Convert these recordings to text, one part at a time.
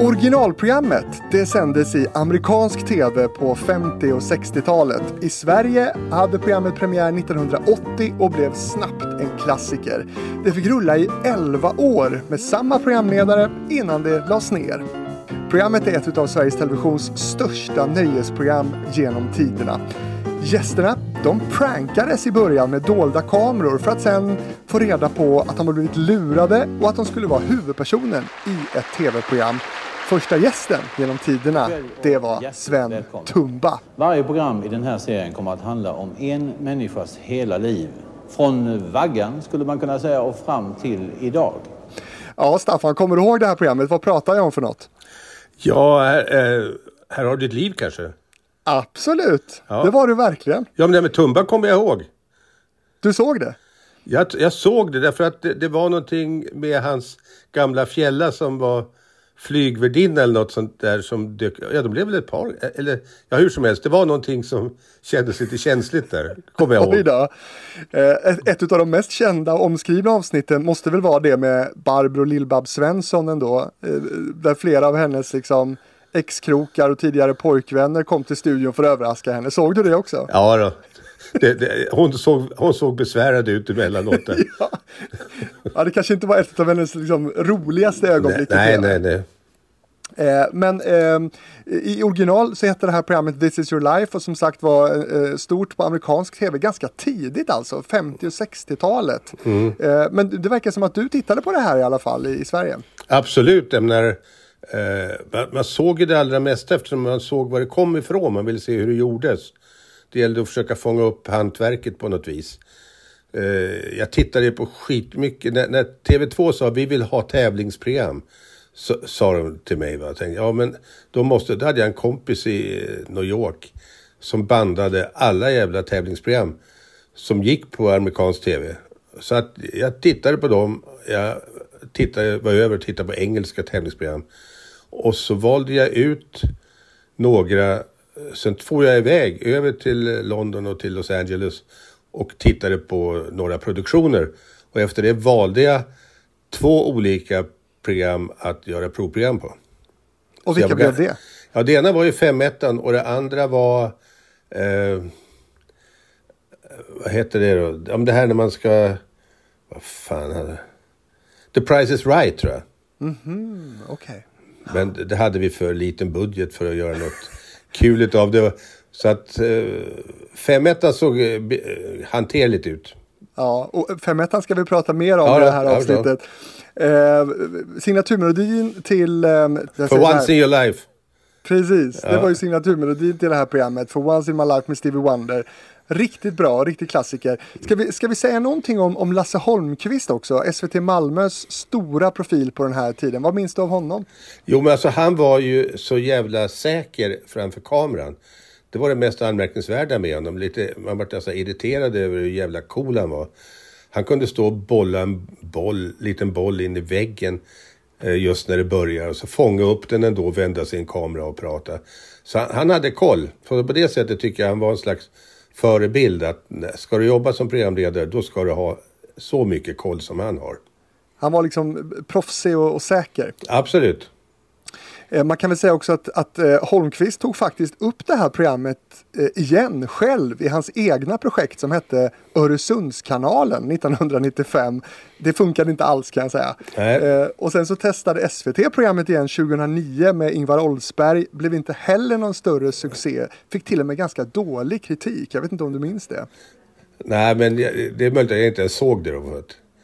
Originalprogrammet det sändes i amerikansk tv på 50 och 60-talet. I Sverige hade programmet premiär 1980 och blev snabbt en klassiker. Det fick rulla i 11 år med samma programledare innan det lades ner. Programmet är ett av Sveriges Televisions största nöjesprogram genom tiderna. Gästerna de prankades i början med dolda kameror för att sen få reda på att de hade blivit lurade och att de skulle vara huvudpersonen i ett tv-program. Första gästen genom tiderna, det var Sven Tumba. Varje program i den här serien kommer att handla om en människas hela liv. Från vaggan skulle man kunna säga och fram till idag. Ja, Staffan, kommer du ihåg det här programmet? Vad pratar jag om för något? Ja, här, eh, här har du ditt liv kanske? Absolut, Ja. det var du verkligen. Ja, men det med Tumba kommer jag ihåg. Du såg det? Jag, jag såg det därför att det, det var någonting med hans gamla fjälla som var flygvärdinna eller något sånt där som dök... Ja, de blev väl ett par. Eller ja, hur som helst. Det var någonting som kändes lite känsligt där. Kommer jag ihåg. då. Eh, Ett, ett av de mest kända och omskrivna avsnitten måste väl vara det med Barbro Lill-Babs Svensson ändå. eh, Där flera av hennes liksom exkrokar och tidigare pojkvänner kom till studion för att överraska henne. Såg du det också? Ja, då. Det, det, hon, såg, hon såg besvärad ut emellanåt. Ja. ja, det kanske inte var ett av hennes liksom, roligaste ögonblick. nej, nej, nej. Eh, men eh, i original så heter det här programmet This is your life och som sagt var eh, stort på amerikansk tv ganska tidigt alltså, 50 och 60-talet. Eh, men det verkar som att du tittade på det här i alla fall i, i Sverige. Absolut, jag menar, eh, man- man såg ju det allra mesta eftersom man såg var det kom ifrån. Man ville se hur det gjordes. Det gällde att försöka fånga upp hantverket på något vis. Eh, jag tittade på skitmycket. När, när TV2 sa vi vill ha tävlingsprogram. Så, sa de till mig. Va? Jag tänkte, ja men då måste, då hade jag en kompis i eh, New York. Som bandade alla jävla tävlingsprogram. Som gick på amerikansk TV. Så att jag tittade på dem. Jag tittade, var över och tittade på engelska tävlingsprogram. Och så valde jag ut några. Sen får jag iväg över till London och till Los Angeles och tittade på några produktioner. Och efter det valde jag två olika program att göra provprogram på. Och vilka blev det? Ja, det ena var ju 5 och det andra var... Eh, vad heter det då? Men det här när man ska... Vad fan hade... The Price is Right tror jag. Okej. Men det- det hade vi för liten budget för att göra något kul utav det. Så att eh, 5 såg eh, eh, hanterligt ut. Ja, och 5 ska vi prata mer om Ja, i det här ja, ja. avsnittet. Eh, signaturmelodin till... Eh, For once in your life. Precis, det var ju signaturmelodin till det här programmet. For Once in My Life med Stevie Wonder. Riktigt bra, riktigt klassiker. Ska vi, ska vi säga någonting om, om Lasse Holmqvist också? SVT Malmös stora profil på den här tiden. Vad minns du av honom? Jo, men alltså han var ju så jävla säker framför kameran. Det var det mest anmärkningsvärda med honom. Lite, man vart nästan irriterad över hur jävla cool han var. Han kunde stå och bolla en boll, liten boll in i väggen eh, just när det börjar. Och så fånga upp den ändå, vända sin kamera och prata. Så han, han hade koll. Så på det sättet tycker jag han var en slags förebild. Att ska du jobba som programledare, då ska du ha så mycket koll som han har. Han var liksom proffsig och, och säker. Absolut. Eh, Man kan väl säga också att, att eh, Holmqvist tog faktiskt upp det här programmet eh, igen själv i hans egna projekt som hette Öresundskanalen 1995. Det funkade inte alls kan jag säga. Nej. Och sen så testade SVT programmet igen 2009 med Ingvar Oldsberg. Blev inte heller någon större succé. Fick till och med ganska dålig kritik. Jag vet inte om du minns det? Nej, men det är möjligt att jag inte såg det då.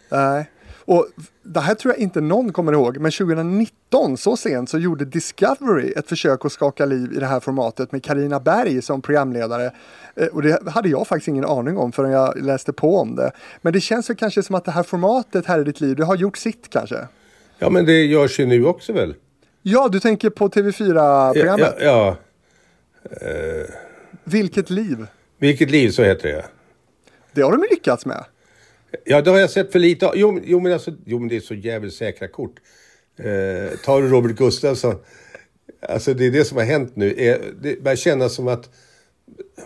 Nej. Och det här tror jag inte någon kommer ihåg, men 2019 så sent så gjorde Discovery ett försök att skaka liv i det här formatet med Karina Berg som programledare. Eh, Och det hade jag faktiskt ingen aning om förrän jag läste på om det. Men det känns väl kanske som att det här formatet här i ditt liv, det har gjort sitt kanske? Ja, men det görs ju nu också väl? Ja, du tänker på Ja, TV4-programmet. ja, ja. Vilket liv! Vilket liv, så heter det. Det har de ju lyckats med. Ja, det har jag sett för lite av. Jo, men- jo, men, alltså, jo men det är så jävligt säkra kort. Eh, tar du Robert Gustafsson. Alltså det är det som har hänt nu. Eh, Det börjar kännas som att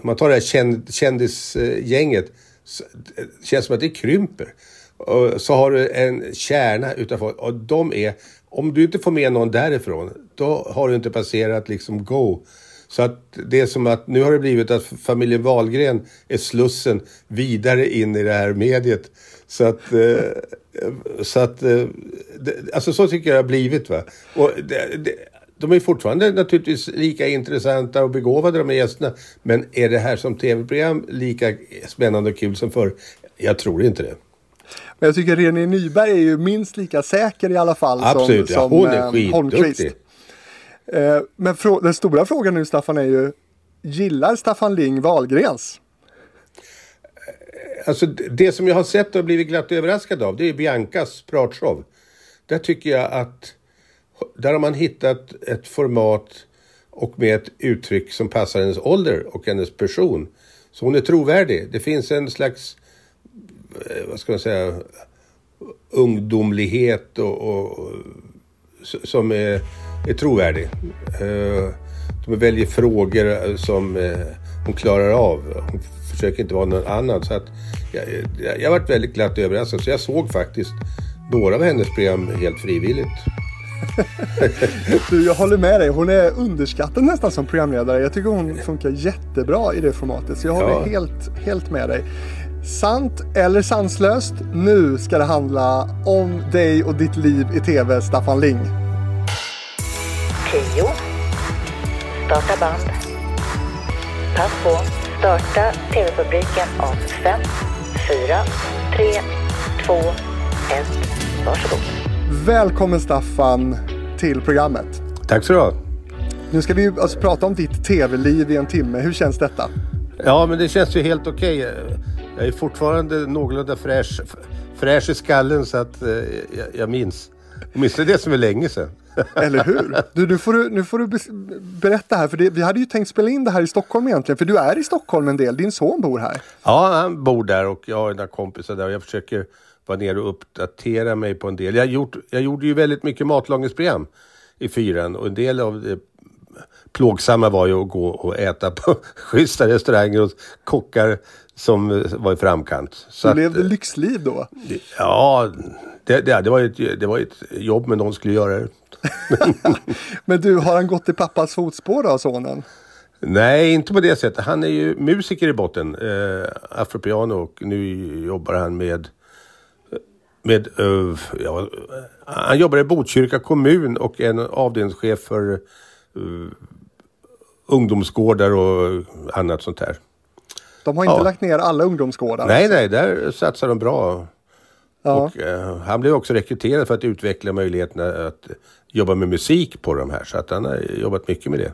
man tar det här känd, kändisgänget. så- Det känns som att det krymper. Och så har du en kärna utav folk och de är om du inte får med någon därifrån, då har du inte passerat liksom go. Så att det är som att nu har det blivit att familjen Wahlgren är slussen vidare in i det här mediet. Så att, eh, så att, eh, alltså så tycker jag det har blivit va. Och det, det, de är fortfarande naturligtvis lika intressanta och begåvade de här gästerna. Men är det här som tv-program lika spännande och kul som förr? Jag tror inte det. Men jag tycker René Nyberg är ju minst lika säker i alla fall Absolut, som, ja, som hon är eh, skitduktig. Holmqvist. Eh, men den stora frågan nu Staffan är ju, gillar Staffan Ling Wahlgrens? Eh, alltså det- som jag har sett och blivit glatt överraskad av, det är Biancas pratshow. Där tycker jag att där har man hittat ett format och med ett uttryck som passar hennes ålder och hennes person. Så hon är trovärdig. Det finns en slags, eh, vad ska man säga, ungdomlighet och, och, som är, är trovärdig. Eh, De väljer frågor eh, som eh, hon klarar av. Hon försöker inte vara någon annan. Så att jag, jag, jag varit väldigt glatt överraskad. Så jag såg faktiskt några av hennes program helt frivilligt. Du, jag håller med dig. Hon är underskattad nästan som programledare. Jag tycker hon funkar jättebra i det formatet. Så jag håller Ja. helt, helt med dig. Sant eller sanslöst? Nu ska det handla om dig och ditt liv i tv, Staffan Ling. 10. Starta band. Pass på. Starta tv-publiken om 5, 4, 3, 2, 1. Varsågod. Välkommen Staffan till programmet. Tack så du ha. Nu ska vi alltså prata om ditt tv-liv i en timme. Hur känns detta? Ja, men det känns ju helt okej. Jag är fortfarande någorlunda fräsch, fräsch i skallen så att eh, jag, jag minns. Åtminstone det som är länge sedan. Eller hur? Du, nu får du, nu får du berätta här, för det, vi hade ju tänkt spela in det här i Stockholm egentligen, för du är i Stockholm en del, din son bor här. Ja, han bor där och jag har några kompisar där och jag försöker vara nere och uppdatera mig på en del. Jag, gjort, jag gjorde ju väldigt mycket matlagningsprogram i fyran och en del av det plågsamma var ju att gå och äta på schyssta restauranger och kockar som var i framkant. Så Du att, levde lyxliv då. Ja, det, det, det, var ett, det var ett jobb men någon skulle göra det. Men du, har han gått i pappas fotspår då, sonen? Nej, inte på det sättet. Han är ju musiker i botten. Eh, afropiano och nu jobbar han med... med eh, ja, han jobbar i Botkyrka kommun och är en avdelningschef för eh, ungdomsgårdar och annat sånt där. De har inte Ja. lagt ner alla ungdomsgårdar. Nej, nej, där satsar de bra. Ja. Och, eh, han blev också rekryterad för att utveckla möjligheterna att jobba med musik på de här. Så att han har jobbat mycket med det.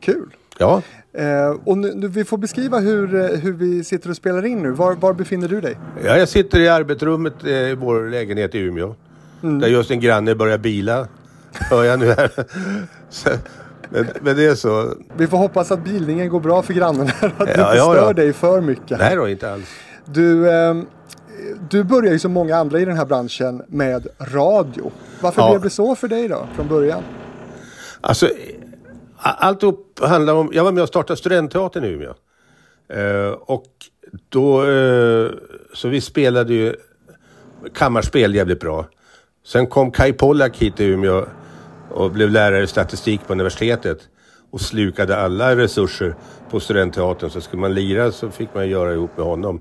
Kul. Ja, Eh, och nu, nu, vi får beskriva hur, eh, hur vi sitter och spelar in nu. Var, var befinner du dig? Ja, jag sitter i arbetsrummet eh, i vår lägenhet i Umeå. Där just en granne börjar bila. Hör jag nu här. Så, men, men det är så. Vi får hoppas att bilningen går bra för grannen här. Att Ja, inte ja, stör ja. dig för mycket. Nej då, inte alls. Du, ehm, du börjar ju som många andra i den här branschen med radio. Varför Ja. blev det så för dig då, från början? Alltså, a- alltihop handlar om... Jag var med och startade Studentteatern i Umeå. Eh, och då... Eh, så vi spelade ju kammarspel jävligt bra. Sen kom Kai Pollak hit till Umeå och blev lärare i statistik på universitetet. Och slukade alla resurser på Studentteatern. Så skulle man lira så fick man göra ihop med honom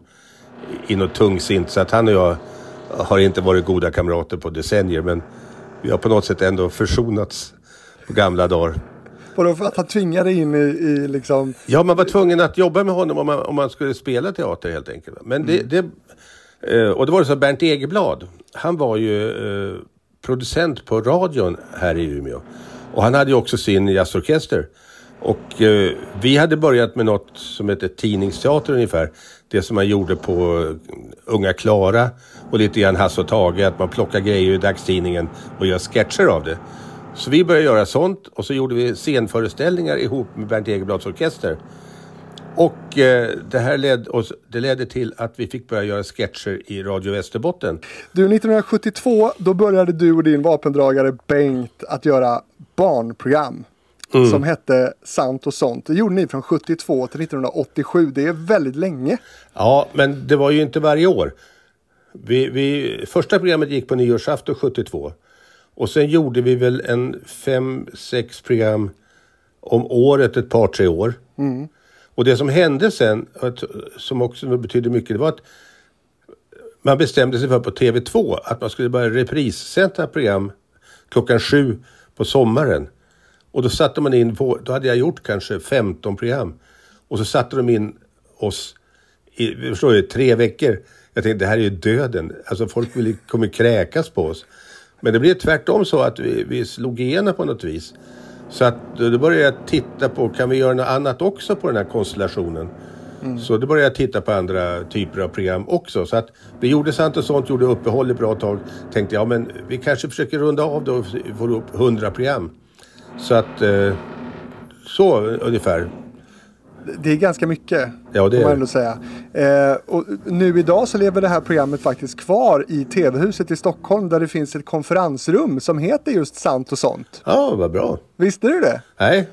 i något tungsint. Så att han och jag har inte varit goda kamrater på decennier. Men vi har på något sätt ändå försonats på gamla dagar. Vadå, för att han tvingade in i, i liksom... Ja, man var tvungen att jobba med honom om man, om man skulle spela teater helt enkelt. Men det, det, eh, och det var det så att Bernt Egerblad, han var ju eh, producent på radion här i Umeå. Och han hade ju också sin jazzorkester. Och eh, vi hade börjat med något som heter tidningsteater ungefär. Det som man gjorde på eh, Unga Klara och lite grann Hasse och Tage. Att man plockar grejer ur dagstidningen och gör sketcher av det. Så vi började göra sånt och så gjorde vi scenföreställningar ihop med Bernt Egerblads orkester. Och eh, det här led oss, det ledde till att vi fick börja göra sketcher i Radio Västerbotten. Du, 1972, då började du och din vapendragare Bengt att göra barnprogram. Mm. Som hette Sant och sånt. Det gjorde ni från 72 till 1987. Det är väldigt länge. Ja, men det var ju inte varje år. Vi, vi, första programmet gick på nyårsafton 72. Och sen gjorde vi väl en fem, sex program om året ett par, tre år. Och det som hände sen, som också betydde mycket, det var att man bestämde sig för på TV2 att man skulle börja reprissända program klockan sju på sommaren. Och då satte man in, på, då hade jag gjort kanske 15 program. Och så satte de in oss i, förstår ju, tre veckor. Jag tänkte det här är ju döden. Alltså folk vill, kommer kräkas på oss. Men det blev tvärtom så att vi, vi slog igenom på något vis. Så att då började jag titta på, kan vi göra något annat också på den här konstellationen? Så då började jag titta på andra typer av program också. Så att vi gjorde sant och sånt, gjorde uppehåll ett bra tag. Tänkte ja men vi kanske försöker runda av då och få upp 100 program. Så att, eh, så ungefär. Det är ganska mycket, Ja, det man ändå säga. Eh, och nu idag så lever det här programmet faktiskt kvar i TV-huset i Stockholm där det finns ett konferensrum som heter just Sant och sånt. Ja, vad bra. Visste du det? Nej,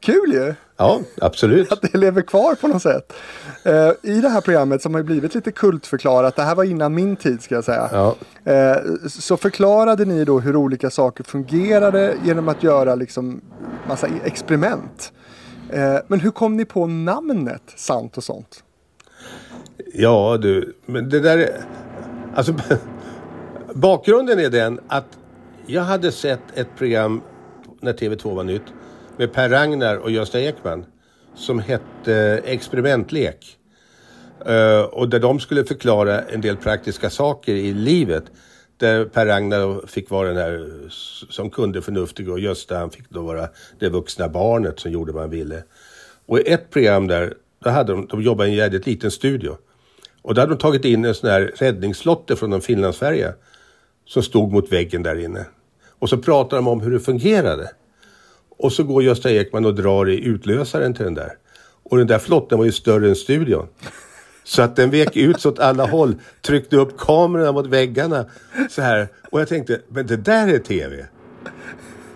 Kul ju! Ja absolut. Att det lever kvar på något sätt. Eh, I det här programmet som har blivit lite kultförklarat, det här var innan min tid ska jag säga. Ja. Eh, så förklarade ni då hur olika saker fungerade genom att göra liksom massa experiment. Eh, men hur kom ni på namnet Sant och sånt? Ja du, men det där är... Alltså, bakgrunden är den att jag hade sett ett program när TV2 var nytt med Per Ragnar och Gösta Ekman som hette Experimentlek. Eh, och där de skulle förklara en del praktiska saker i livet. Där Per Ragnar fick vara den här som kunde förnuftig och Gösta han fick då vara det vuxna barnet som gjorde vad han ville. Och i ett program där, då hade de, de jobbade i en jävligt liten studio. Och då hade de tagit in en sån här räddningslotte från en Finlandsfärja som stod mot väggen där inne. Och så pratade de om hur det fungerade. Och så går Gösta Ekman och drar i utlösaren till den där. Och den där flotten var ju större än studion. Så att den vek ut så åt alla håll, tryckte upp kamerorna mot väggarna. Så här. Och jag tänkte, men det där är TV.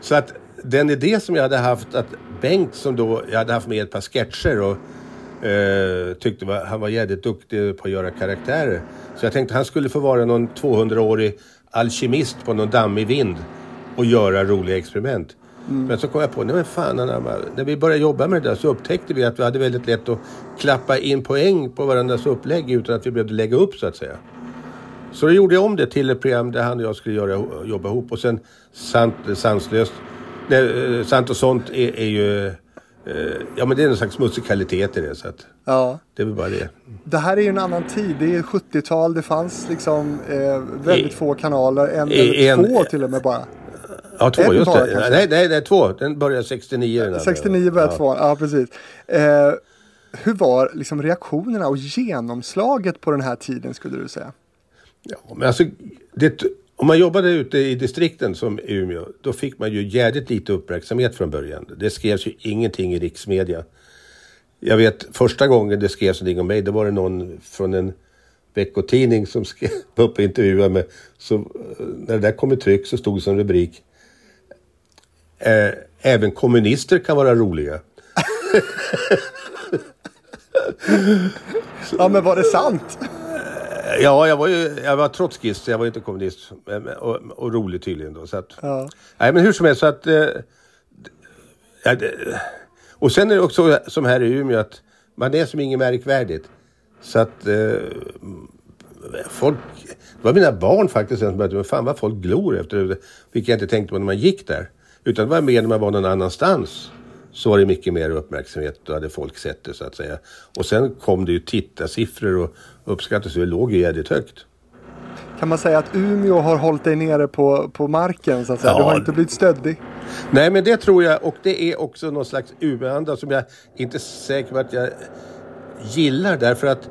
Så att den idé som jag hade haft, att Bengt som då, jag hade haft med ett par sketcher och eh, tyckte var, han var jävligt duktig på att göra karaktärer. Så jag tänkte han skulle få vara någon 200-årig alkemist på någon dammig vind och göra roliga experiment. Men så kom jag på, nej men fan Anna, när vi började jobba med det där så upptäckte vi att vi hade väldigt lätt att klappa in poäng på varandras upplägg utan att vi behövde lägga upp så att säga. Så då gjorde jag om det till ett program där han och jag skulle göra, jobba ihop och sen Sant, sanslöst, nej, eh, Sant och sånt är, är ju, eh, ja men det är en slags musikalitet i det så att Ja. det är väl bara det. Det här är ju en annan tid. Det är 70-tal. Det fanns liksom eh, väldigt I- få kanaler. En i- eller en- två till och med bara. Ja, två, En just bara det. kanske? Nej, nej, nej, två. Den började 69. Den andra. 69 började ja. två. Ja, precis. Eh, hur var liksom reaktionerna och genomslaget på den här tiden skulle du säga? Ja, men alltså, det, om man jobbade ute i distrikten som Umeå, då fick man ju jävligt lite uppmärksamhet från början. Det skrevs ju ingenting i riksmedia. Jag vet första gången det skrevs någonting om mig, då var det någon från en veckotidning som skrev upp och intervjuade mig. Så eh, när det där kom i tryck så stod det som rubrik eh, Även kommunister kan vara roliga. Ja, men var det sant? Ja, jag var ju jag var trotskist, jag var inte kommunist. Och, och rolig tydligen då. Så att, Ja. Nej, men hur som helst så att... Eh, och sen är det också som här i Umeå att man är som inget märkvärdigt. Så att eh, folk... Det var mina barn faktiskt som började, men fan vad folk glor efter det. Vilket jag inte tänkte på när man gick där. Utan det var mer när man var någon annanstans. Så var det mycket mer uppmärksamhet. Då hade folk sett det så att säga. Och sen kom det ju tittarsiffror och uppskattades. Det låg ju jävligt högt. Kan man säga att Umeå har hållit dig nere på, på marken så att säga? Ja. Du har inte blivit stöddig? Nej, men det tror jag och det är också någon slags Umeåanda som jag inte är säker på att jag gillar därför att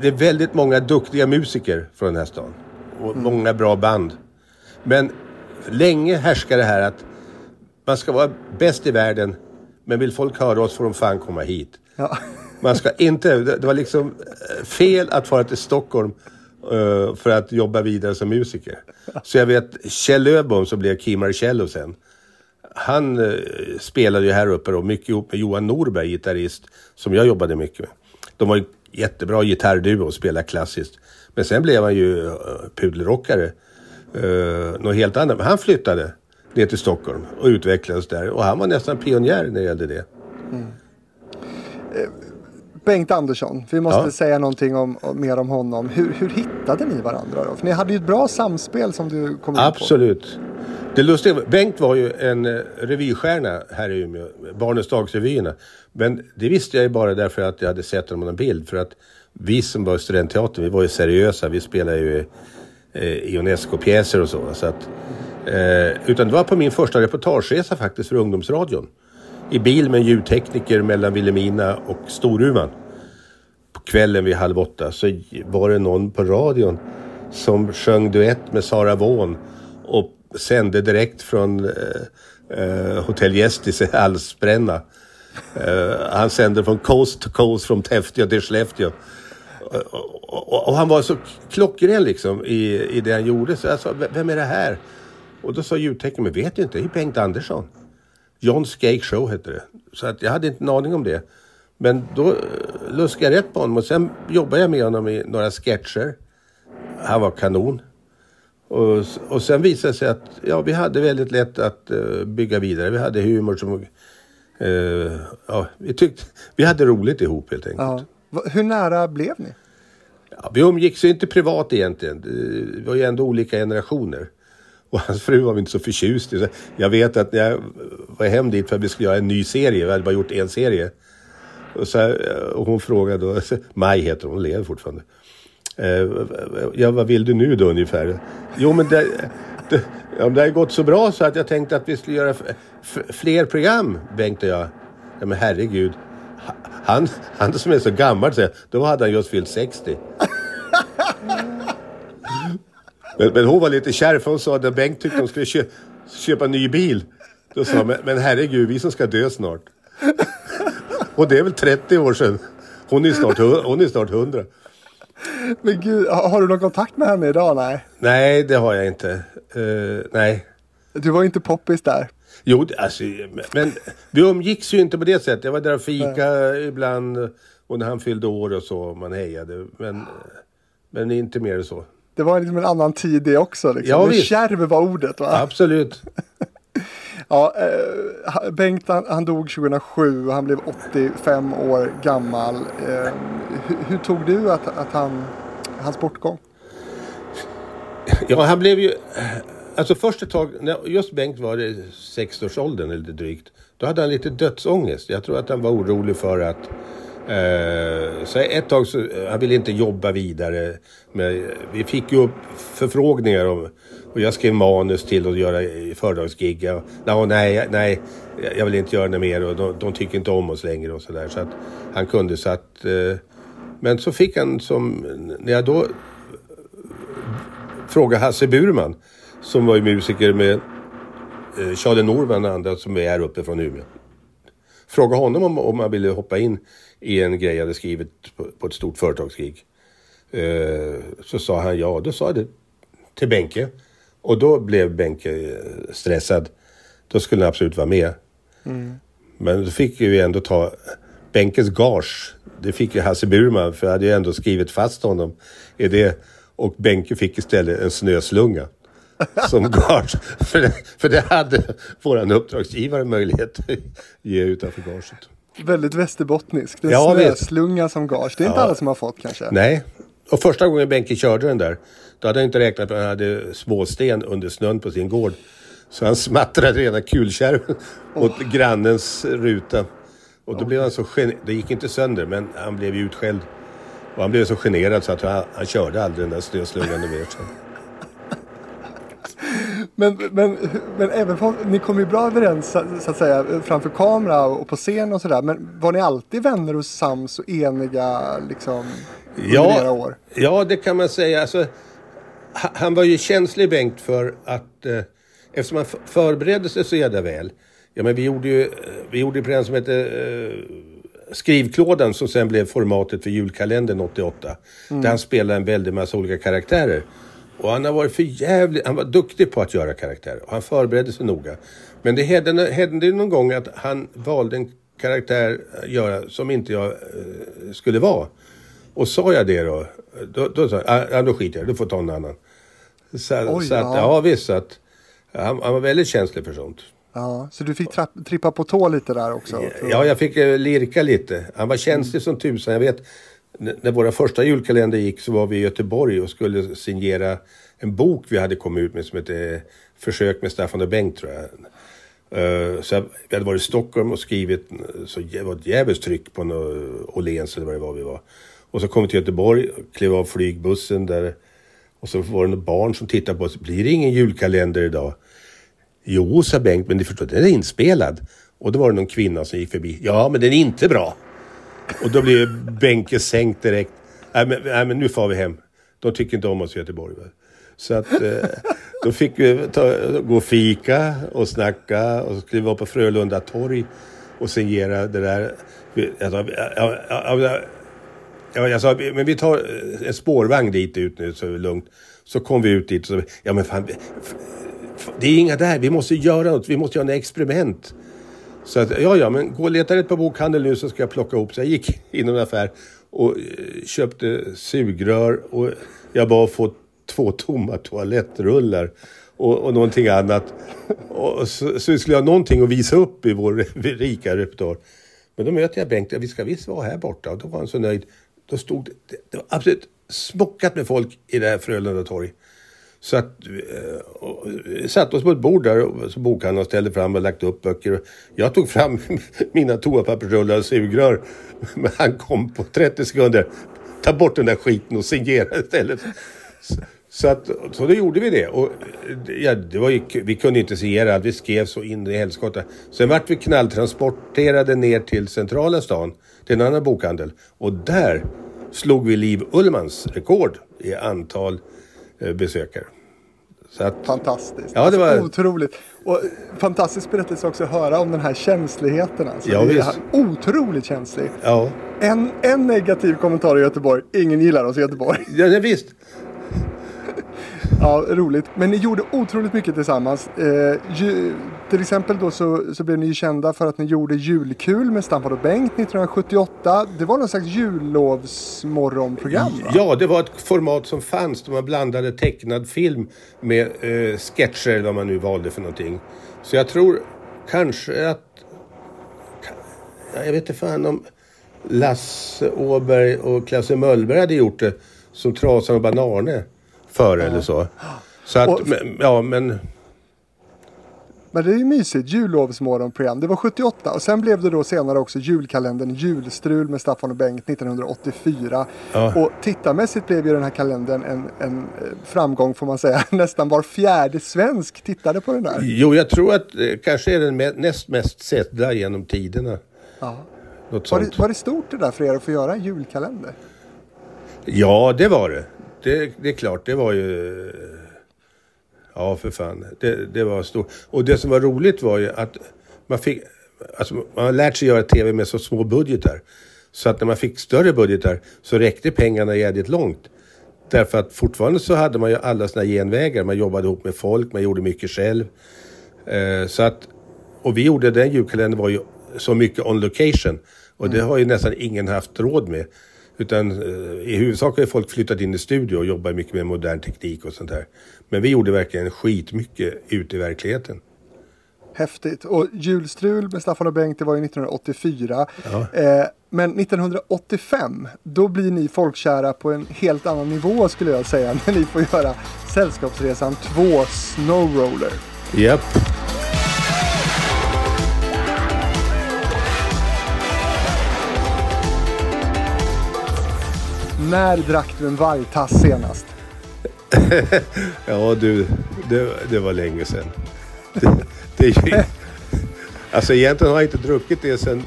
det är väldigt många duktiga musiker från den här stan och många bra band. Men länge härskar det här att man ska vara bäst i världen men vill folk höra oss får de fan komma hit. Ja. Man ska inte, det var liksom eh, fel att fara till Stockholm eh, för att jobba vidare som musiker. Så jag vet Kjell Öbom som blev Key Marcello sen. Han eh, spelade ju här uppe då, mycket ihop med Johan Norberg, gitarrist, som jag jobbade mycket med. De var ju jättebra gitarrduo och spelade klassiskt. Men sen blev han ju pudelrockare. uh, något helt annat. Men han flyttade ner till Stockholm och utvecklades där. Och han var nästan pionjär när det gällde det. Bengt Andersson, vi måste Ja. säga någonting om, mer om honom. Hur, hur hittade ni varandra då? För ni hade ju ett bra samspel som du kom in på. Absolut. Det lustiga, Bengt var ju en eh, revystjärna här i Umeå, Barnens dagsrevyerna. Men det visste jag ju bara därför att jag hade sett honom på en bild. För att vi som var i studentteatern, vi var ju seriösa. Vi spelade ju eh, i Unesco-pjäser och så. så att, eh, utan det var på min första reportageresa faktiskt för ungdomsradion. I bil med en ljudtekniker mellan Vilhelmina och Storuman. På kvällen vid halv åtta så var det någon på radion som sjöng duett med Sara Vaughan och sände direkt från eh, eh, Hotell Gästis i Hallsbränna. Eh, han sände från coast to coast, från Täfteå till Skellefteå. Och, och, och han var så klockren liksom i, i det han gjorde. Så alltså, jag sa, vem är det här? Och då sa ljudteknikern, men vet du inte, det är Bengt Andersson. John Skake Show hette det. Så att jag hade inte en aning om det. Men då eh, luskade jag rätt på honom och sen jobbade jag med honom i några sketcher. Han var kanon. Och, och sen visade det sig att ja, vi hade väldigt lätt att eh, bygga vidare. Vi hade humor som... eh, ja, vi, tyckte, vi hade roligt ihop helt enkelt. Ja. Hur nära blev ni? Ja, vi umgicks ju inte privat egentligen. Det var ju ändå olika generationer. Och hans fru var inte så förtjust i. Jag vet att när jag var hem dit för att vi skulle göra en ny serie, vi hade bara gjort en serie. Och, så, och hon frågade då, Maj heter hon, hon lever fortfarande. Eh, ja, vad vill du nu då ungefär? Jo, men det, det, ja, det har ju gått så bra så att jag tänkte att vi skulle göra fler program, Bengt och jag. Ja, men herregud. Han, han som är så gammal, så då hade han just fyllt 60. Men, men hon var lite kärv hon sa att Bengt tyckte hon skulle kö, köpa en ny bil. Då sa men, men herregud, vi som ska dö snart. Och det är väl 30 år sedan. Hon är snart, hon är snart 100. Men gud, har du någon kontakt med henne idag? Nej. Nej, det har jag inte. Eh, nej. Du var inte poppis där. Jo, alltså, men- vi umgicks ju inte på det sättet. Jag var där och fika ibland och när han fyllde år och så, man hejade. Men, men inte mer än så. Det var liksom en annan tid det också. Liksom. Ja, visst. Kärv var ordet va? Absolut. Ja, eh, Bengt han, han dog 2007 och han blev 85 år gammal. Eh, hur, hur tog du att, att han, hans bortgång? Ja, han blev ju... Alltså först ett tag, när just Bengt var i 60-årsåldern eller drygt. Då hade han lite dödsångest. Jag tror att han var orolig för att... Eh, så ett tag så, eh, han ville inte jobba vidare. Men vi fick ju upp förfrågningar om, och jag skrev manus till att göra föredragsgig. Jag, nej, nej, jag vill inte göra det mer och de, de tycker inte om oss längre och sådär. Så att han kunde så att... Eh, men så fick han som, när jag då frågade Hasse Burman som var ju musiker med Charlie Norman och andra som är här uppe från Umeå. Fråga honom om, om han ville hoppa in i en grej jag hade skrivit på, på ett stort företagsgig. Eh, så sa han ja, då sa jag det till Benke. Och då blev Benke eh, stressad. Då skulle han absolut vara med. Men då fick vi ändå ta Benkes gage. Det fick ju Hasse Burman för jag hade ju ändå skrivit fast honom i det. Och Benke fick istället en snöslunga som gage. För det, för det hade våran uppdragsgivare möjlighet att ge utanför gaget. Väldigt västerbottniskt. En Ja, visst. snöslunga som gage. Det är inte alla som har fått kanske. Nej. Och första gången Benke körde den där, då hade han inte räknat med att han hade småsten under snön på sin gård. Så han smattrade rena kulkärven mot grannens ruta. Och då blev han så gen- Det gick inte sönder, men han blev ju utskälld. Och han blev så generad så att han, han körde aldrig den där snöslungan mer. Men, men, men även på, ni kom ju bra överens så, så att säga framför kamera och på scen och sådär. Men var ni alltid vänner och sams och eniga liksom under era år? Ja, det kan man säga. Alltså, ha- han var ju känslig Bengt för att eh, eftersom han förberedde sig så jävla väl. Ja, men vi gjorde ju vi gjorde ett program som hette eh, Skrivklådan som sen blev formatet för julkalendern 88. Där han spelade en väldig massa olika karaktärer. Och han har varit för jävlig, han var duktig på att göra karaktärer. Och han förberedde sig noga. Men det hände, hände någon gång att han valde en karaktär att göra som inte jag eh, skulle vara. Och sa jag det då, då, då sa jag, ah, ja, då skiter jag du får ta en annan. Så, Oj, så att, ja. ja visst, att, han, han var väldigt känslig för sånt. Ja, så du fick trapp, trippa på tå lite där också? Ja, jag fick eh, lirka lite. Han var känslig Mm. som tusan. Jag vet, när våra första julkalender gick så var vi i Göteborg och skulle signera en bok vi hade kommit ut med som hette Försök med Staffan och Bengt tror jag. Eh, så jag, vi hade varit i Stockholm och skrivit, så det var ett jävligt tryck på Åhléns eller vad det var vi var. Och så kom vi till Göteborg, klev av flygbussen där och så var det några barn som tittade på oss. Blir det ingen julkalender idag? Jo, sa Bengt, men du förstår, den är inspelad. Och då var det någon kvinna som gick förbi. Ja, men den är inte bra. Och då blev Benke sänkt direkt. Nej men, nej, men nu får vi hem. De tycker inte om oss i Göteborg. Va? Så att eh, då fick vi ta, gå och fika och snacka och så skulle vi vara på Frölunda torg och signera det där. Jag sa, jag, jag, jag, jag sa, men vi tar eh, en spårvagn dit ut nu så är det lugnt. Så kom vi ut dit och så, ja men fan, det är inga där, vi måste göra något, vi måste göra något experiment. Så att, ja, ja, men gå och leta rätt på bokhandel nu så ska jag plocka ihop. Så jag gick in i en affär och eh, köpte sugrör och jag bad få två tomma toalettrullar och, och någonting annat. Och så, så skulle jag ha någonting att visa upp i vår rika repertoar. Men då möter jag Bengt, vi ska visst vara här borta. Och då var han så nöjd. Då stod det, det var absolut smockat med folk i det här Frölunda torg. Så att, eh, eh, satt oss på ett bord där, och så bokhandlaren ställde fram och lagt upp böcker. Jag tog fram mina toapappersrullar och sugrör. Men han kom på 30 sekunder. Ta bort den där skiten och signera istället. Så, så, att, så då gjorde vi det. Och, eh, ja, det var ju, vi kunde inte signera allt. Vi skrev så in i helskotta. Sen vart vi knalltransporterade ner till centrala stan. Till en annan bokhandel. Och där slog vi Liv Ullmans rekord i antal eh, besökare. Så att, Fantastiskt. Ja, det var- Alltså, otroligt. Och fantastisk berättelse också att höra om den här känsligheten. Alltså. Ja, Det är. Otroligt känslig. ja, En, en negativ kommentar i Göteborg. Ingen gillar oss i Göteborg. ja nej, visst. Ja, roligt. Men ni gjorde otroligt mycket tillsammans. Eh, till exempel då så, så blev ni ju kända för att ni gjorde Julkul med Staffan och Bengt 1978. Det var någon slags jullovsmorgonprogram va? Ja, det var ett format som fanns där man blandade tecknad film med eh, sketcher eller vad man nu valde för någonting. Så jag tror kanske att... Jag vet inte fan om Lasse Åberg och Klasse Möllberg hade gjort det som Trasan och Banarne förr eller så. Så att, Och- men, ja men... Men det är ju mysigt. Jullovsmorgonprogram. Det var 78 och sen blev det då senare också julkalendern Julstrul med Staffan och Bengt 1984. Ja. Och tittarmässigt blev ju den här kalendern en, en eh, framgång får man säga. Nästan var fjärde svensk tittade på den där. Jo, jag tror att eh, kanske är den näst mest sedda genom tiderna. Ja. Var, det, var det stort det där för er att få göra en julkalender? Ja, det var det. det. Det är klart, det var ju... Ja, för fan. Det, det var stort. Och det som var roligt var ju att man fick... Alltså, man har lärt sig göra tv med så små budgetar. Så att när man fick större budgetar så räckte pengarna jävligt långt. Därför att fortfarande så hade man ju alla sina genvägar. Man jobbade ihop med folk, man gjorde mycket själv. Eh, så att, och vi gjorde, den julkalendern var ju så mycket on location. Och det har ju nästan ingen haft råd med. Utan eh, i huvudsak har folk flyttat in i studio och jobbar mycket med modern teknik och sånt där. Men vi gjorde verkligen skitmycket ute i verkligheten. Häftigt. Och Julstrul med Staffan och Bengt det var ju 1984. Eh, men 1985 då blir ni folkkära på en helt annan nivå skulle jag säga. När ni får göra Sällskapsresan 2 Snowroller. Japp. När drack du en vargtass senast? Ja du, det, det var länge sedan. Det, det alltså egentligen har jag inte druckit det sen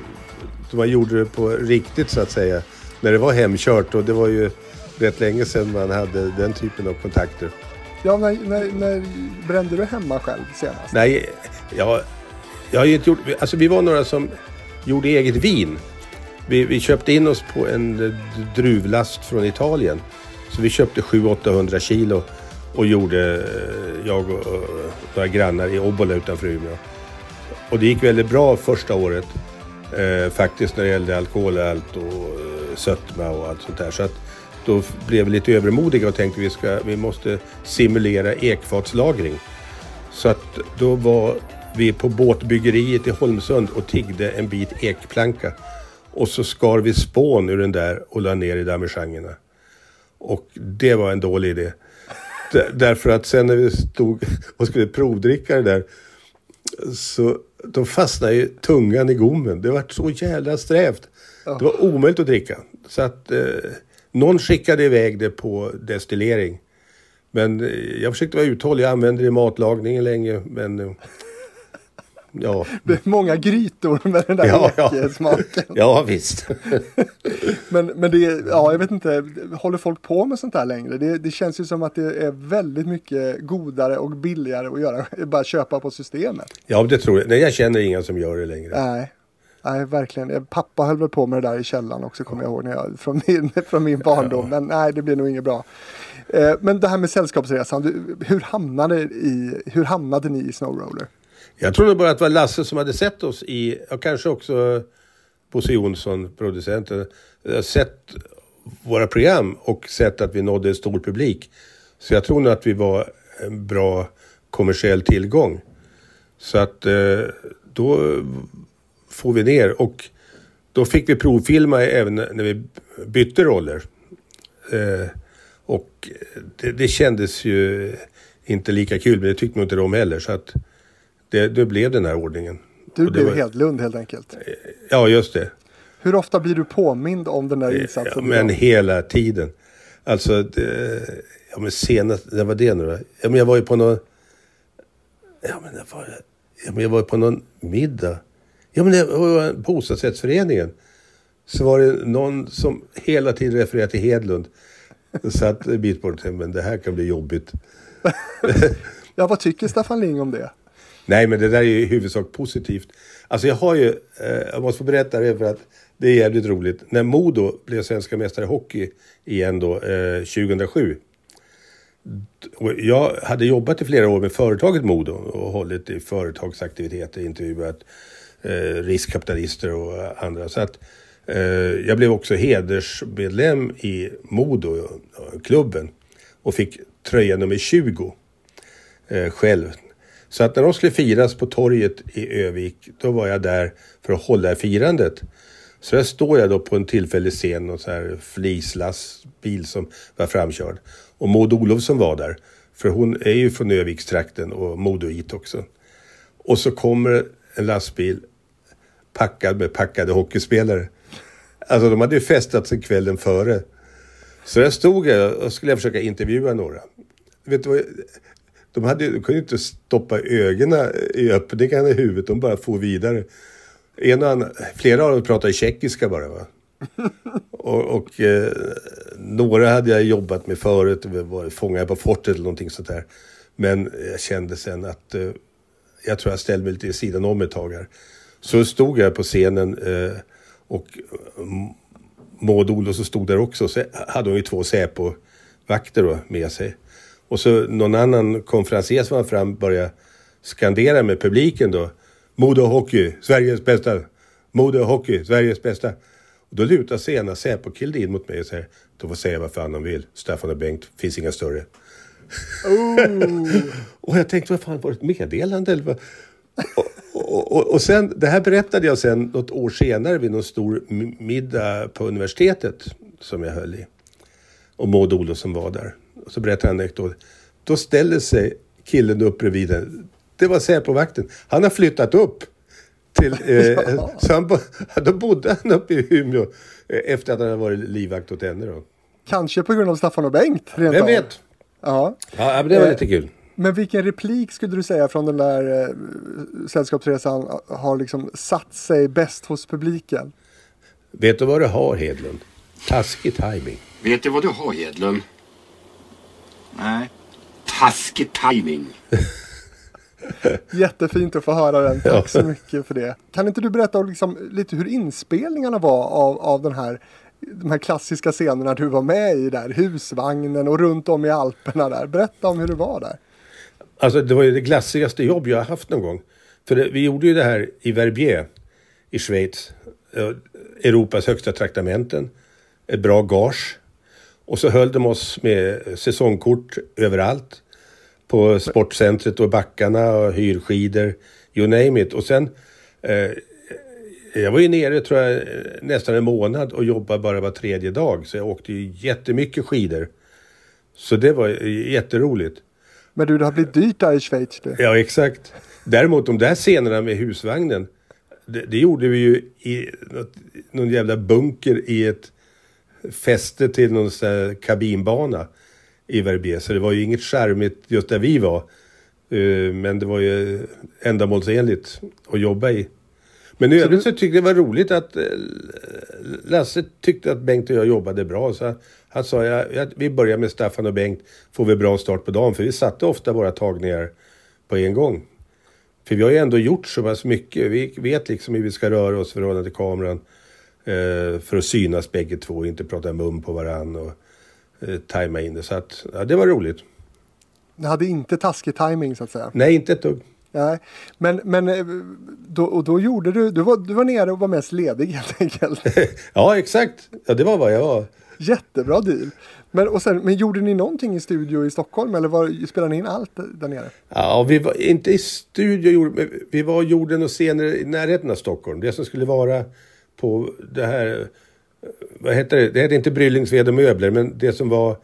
man gjorde det på riktigt så att säga. När det var hemkört och det var ju rätt länge sedan man hade den typen av kontakter. Ja, när, när, när brände du hemma själv senast? Nej, jag, jag har ju inte gjort... Alltså vi var några som gjorde eget vin. Vi, vi köpte in oss på en druvlast från Italien. Så vi köpte 700-800 kilo och gjorde, eh, jag och och några grannar i Obbola utanför Umeå. Och det gick väldigt bra första året. Eh, faktiskt när det gällde alkoholhalt och eh, sötma och allt sånt där. Så att då blev vi lite övermodiga och tänkte vi, ska, vi måste simulera ekfatslagring. Så att då var vi på båtbyggeriet i Holmsund och tiggde en bit ekplanka. Och så skar vi spån ur den där och la ner i damejeangerna. Och det var en dålig idé. Därför att sen när vi stod och skulle provdricka det där så då fastnade ju tungan i gommen. Det var så jävla strävt. Det var omöjligt att dricka. Så att eh, någon skickade iväg det på destillering. Men eh, jag försökte vara uthållig. Jag använde det i matlagningen länge. Men eh, ja. Många grytor med den där Ja, ja. ekesmaken. ja, visst. Men, men det, ja, jag vet inte, håller folk på med sånt här längre? Det, det känns ju som att det är väldigt mycket godare och billigare att göra, bara köpa på systemet. Ja, det tror jag. Nej, jag känner inga som gör det längre. Nej, nej verkligen. Pappa höll väl på med det där i källaren också, kommer jag ihåg, när jag, från, min, från min barndom. Men nej, det blir nog inget bra. Eh, men det här med sällskapsresan, hur, hamnade i, hur hamnade ni i Snowroller? Jag trodde bara att det var Lasse som hade sett oss i, och kanske också Bosse Jonsson, producenten, sett våra program och sett att vi nådde en stor publik. Så jag tror nog att vi var en bra kommersiell tillgång. Så att eh, då får vi ner och då fick vi provfilma även när vi bytte roller. Eh, och det, det kändes ju inte lika kul, men det tyckte nog inte de heller. Så att det, det blev den här ordningen. Du blev var- Hedlund helt enkelt. Ja, just det. Hur ofta blir du påmind om den där insatsen? Ja, men hela tiden. Alltså, det, ja men senast, när var det nu då? Ja, men jag var ju på någon... Ja, men det var, ja, men jag var ju på någon middag. Ja, men det var bostadsrättsföreningen. Så var det någon som hela tiden refererade till Hedlund. Jag satt en bit bort och tänkte, men det här kan bli jobbigt. Ja, vad tycker Staffan Ling om det? Nej, men det där är ju i huvudsak positivt. Alltså jag har ju, eh, jag måste få berätta det för att det är jävligt roligt. När Modo blev svenska mästare i hockey igen då, eh, 2007. Och jag hade jobbat i flera år med företaget Modo och hållit i företagsaktiviteter, intervjuat eh, riskkapitalister och andra. Så att eh, jag blev också hedersmedlem i Modo, eh, klubben. Och fick tröja nummer 20 eh, själv. Så att när de skulle firas på torget i Övik, då var jag där för att hålla i firandet. Så där står jag då på en tillfällig scen, och så här flislastbil som var framkörd. Och Maud Olofsson var där, för hon är ju från Övikstrakten och modoit också. Och så kommer en lastbil packad med packade hockeyspelare. Alltså de hade ju festat sig kvällen före. Så där stod jag och skulle jag försöka intervjua några. Vet du vad? De, hade, de kunde ju inte stoppa ögonen i öppningarna i huvudet, de bara for vidare. En annan, flera av dem pratade tjeckiska bara. Va? och och eh, några hade jag jobbat med förut, fångade på fortet eller någonting sånt där. Men jag kände sen att eh, jag tror jag ställde mig lite i sidan om ett tag här. Så stod jag på scenen eh, och mm, Maud Olofsson stod där också. Så hade hon ju två Säpo-vakter med sig. Och så någon annan konferencier som var fram började skandera med publiken då. Modo Hockey, Sveriges bästa. Modo Hockey, Sveriges bästa. Och då lutar sig ena Säpo-killen in mot mig och säger, de får säga vad fan de vill. Staffan och Bengt, finns inga större. och jag tänkte, vad fan var det ett meddelande eller vad? och, och, och, och sen, det här berättade jag sen något år senare vid någon stor middag på universitetet som jag höll i. Och Maud Olofsson var där. Och så berättade han en anekdot. Då ställer sig killen upp bredvid henne. Det var Säpovakten. Han har flyttat upp. Till, eh, så han, då bodde han uppe i Umeå eh, efter att han hade varit livvakt åt henne. Då. Kanske på grund av Staffan och Bengt. Rent Vem vet? Ja. Ja, men det var Eh, lite kul. Men vilken replik skulle du säga från den där eh, sällskapsresan har liksom satt sig bäst hos publiken? Vet du vad du har Hedlund? Taskig timing. Vet du vad du har, Hedlund? Nej. Taskig timing. Jättefint att få höra den. Tack Ja. så mycket för det. Kan inte du berätta om liksom, lite hur inspelningarna var av, av den här, de här klassiska scenerna du var med i där? Husvagnen och runt om i Alperna där. Berätta om hur det var där. Alltså det var ju det glassigaste jobb jag har haft någon gång. För det, vi gjorde ju det här i Verbier i Schweiz. Eh, Europas högsta traktamenten. Ett bra gage. Och så höll de oss med säsongkort överallt. På sportcentret och backarna och hyrskidor, you name it. Och sen, eh, jag var ju nere tror jag nästan en månad och jobbade bara var tredje dag. Så jag åkte ju jättemycket skidor. Så det var jätteroligt. Men du, det har blivit dyrt där i Schweiz du. Ja, exakt. Däremot de där scenerna med husvagnen. Det, det gjorde vi ju i något, någon jävla bunker i ett fäste till någon sån här kabinbana i Verbier. Så det var ju inget charmigt just där vi var. Eh, Men det var ju ändamålsenligt att jobba i. Men i övrigt så tyckte jag det var roligt att eh, Lasse tyckte att Bengt och jag jobbade bra. Så han sa ja, vi börjar med Staffan och Bengt, får vi bra start på dagen. För vi satte ofta våra tagningar på en gång. För vi har ju ändå gjort så pass mycket. Vi vet liksom hur vi ska röra oss i förhållande till kameran. Eh, för att synas bägge två och inte prata mun på varann och eh, tajma in det. Så att, ja, det var roligt. Ni hade inte taskig timing så att säga. Nej, inte ett dugg. Nej. Men, men eh, då, och då gjorde du, du var, du var nere och var mest ledig helt enkelt. ja, exakt. Ja, det var vad jag var. Jättebra deal. Men, och sen, men gjorde ni någonting i studio i Stockholm eller var, spelade ni in allt där nere? Ja, vi var inte i studio, vi var och gjorde något scener i närheten av Stockholm. Det som skulle vara på det här, vad heter det? Det heter inte Bryllingsved och möbler, men det som var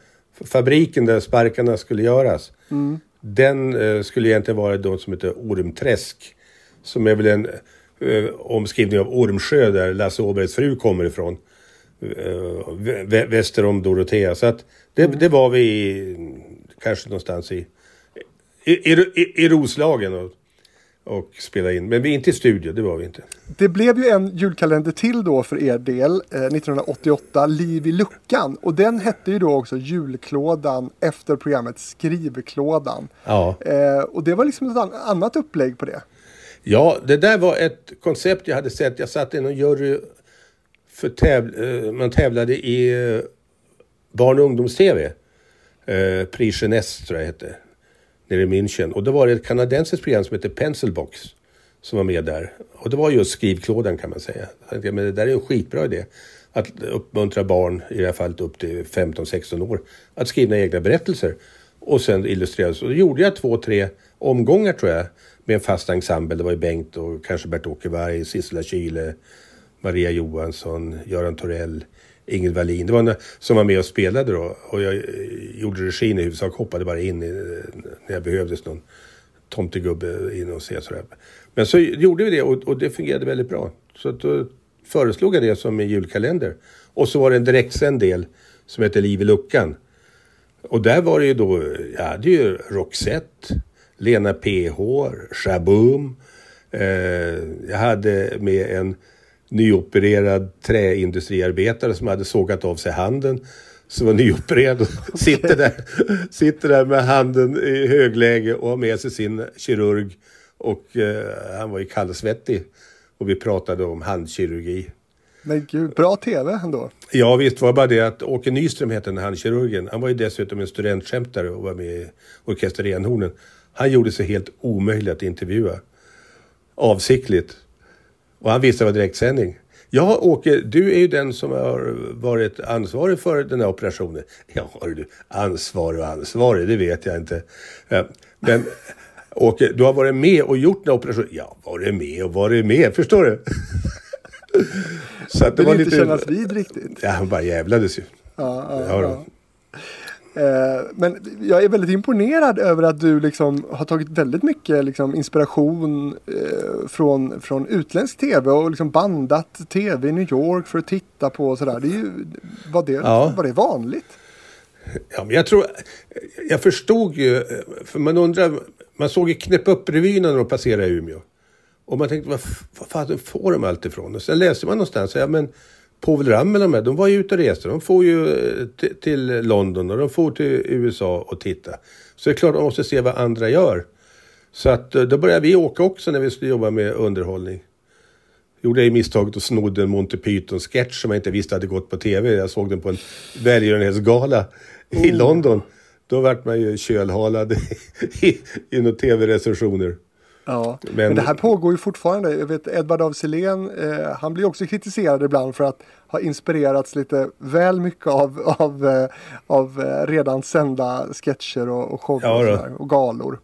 fabriken där sparkarna skulle göras. Den eh, skulle egentligen vara de som heter Ormträsk. Som är väl en eh, omskrivning av Ormsjö där Lasse Åbergs fru kommer ifrån. Eh, vä- vä- väster om Dorotea. Så att det, det var vi i, kanske någonstans i, i, i, i Roslagen och, och spela in. Men vi är inte i studio, det var vi inte. Det blev ju en julkalender till då för er del eh, 1988, Liv i luckan. Och den hette ju då också Julklådan efter programmet Skrivklådan. Ja. Eh, och det var liksom ett an- annat upplägg på det. Ja, det där var ett koncept jag hade sett. Jag satt i någon jury för täv- eh, man tävlade i eh, barn och ungdoms-tv. Eh, Prix Jeunesse tror jag hette. Nere i München. Och då var det ett kanadensiskt program som hette Pencilbox. Som var med där. Och det var just skrivklådan kan man säga. Men det där är en skitbra idé. Att uppmuntra barn, i det här fallet upp till 15-16 år, att skriva egna berättelser. Och sen illustreras. Och då gjorde jag två, tre omgångar tror jag. Med en fast ensemble. Det var ju Bengt och kanske Bert-Åke Varg, Sissela Kyle, Maria Johansson, Göran Torell, Ingrid Wallin. Det var en, eh, som var med och spelade då. Och jag eh, gjorde regin i huvudsak, hoppade bara in i, eh, när jag behövdes någon tomtegubbe in och se sådär. Men så gjorde vi det och, och det fungerade väldigt bra. Så då föreslog jag det som en julkalender. Och så var det en direktsänd del som hette Liv i luckan. Och där var det ju då, jag hade ju Roxette, Lena PH, Shaboom. Eh, jag hade med en nyopererad träindustriarbetare som hade sågat av sig handen. Som var nyopererad och sitter, där, sitter där med handen i högläge och har med sig sin kirurg. Och eh, han var ju kallsvettig. Och vi pratade om handkirurgi. Men gud, bra tv ändå. Ja visst var det bara det att Åke Nyström hette den han kirurgen. Han var ju dessutom en studentskämtare och var med i Orkester Renhornen. Han gjorde sig helt omöjlig att intervjua. Avsiktligt. Och han visste det var direktsändning. Ja, Åke, du är ju den som har varit ansvarig för den här operationen. Ja, du, ansvarig och ansvarig, det vet jag inte. Men Åke, du har varit med och gjort den här operationen. Ja, varit med och varit med, förstår du? Så att det Det var inte lite... kännas vid riktigt. Ja, han bara jävlades ju. Ja, ja, Ja, men jag är väldigt imponerad över att du liksom har tagit väldigt mycket liksom inspiration eh, från, från utländsk tv och liksom bandat tv i New York för att titta på och sådär. Det är ju, var, det, Ja. var det vanligt? Ja, men jag tror... Jag förstod ju... För man undrar... Man såg ju Knäpp upp-revyn när de passerade Umeå. Och man tänkte, vad, f- vad fan får de allt ifrån? Och sen läste man någonstans, ja men Povel Ramel och de de var ju ute och reste. De får ju eh, till, London och de får till USA och titta. Så det är klart, man måste se vad andra gör. Så att eh, då började vi åka också när vi skulle jobba med underhållning. Gjorde jag ju misstaget och snodde en Monty Python-sketch som jag inte visste hade gått på tv. Jag såg den på en välgörenhetsgala i London. Då vart man ju kölhalad i, i några tv-recensioner. Ja, men, Men- det här pågår ju fortfarande. Jag vet Edvard af Sillén, eh, han blir också kritiserad ibland för att ha inspirerats lite väl mycket av, av, eh, av eh, redan sända sketcher och, och shower Ja, och, sådär, och galor.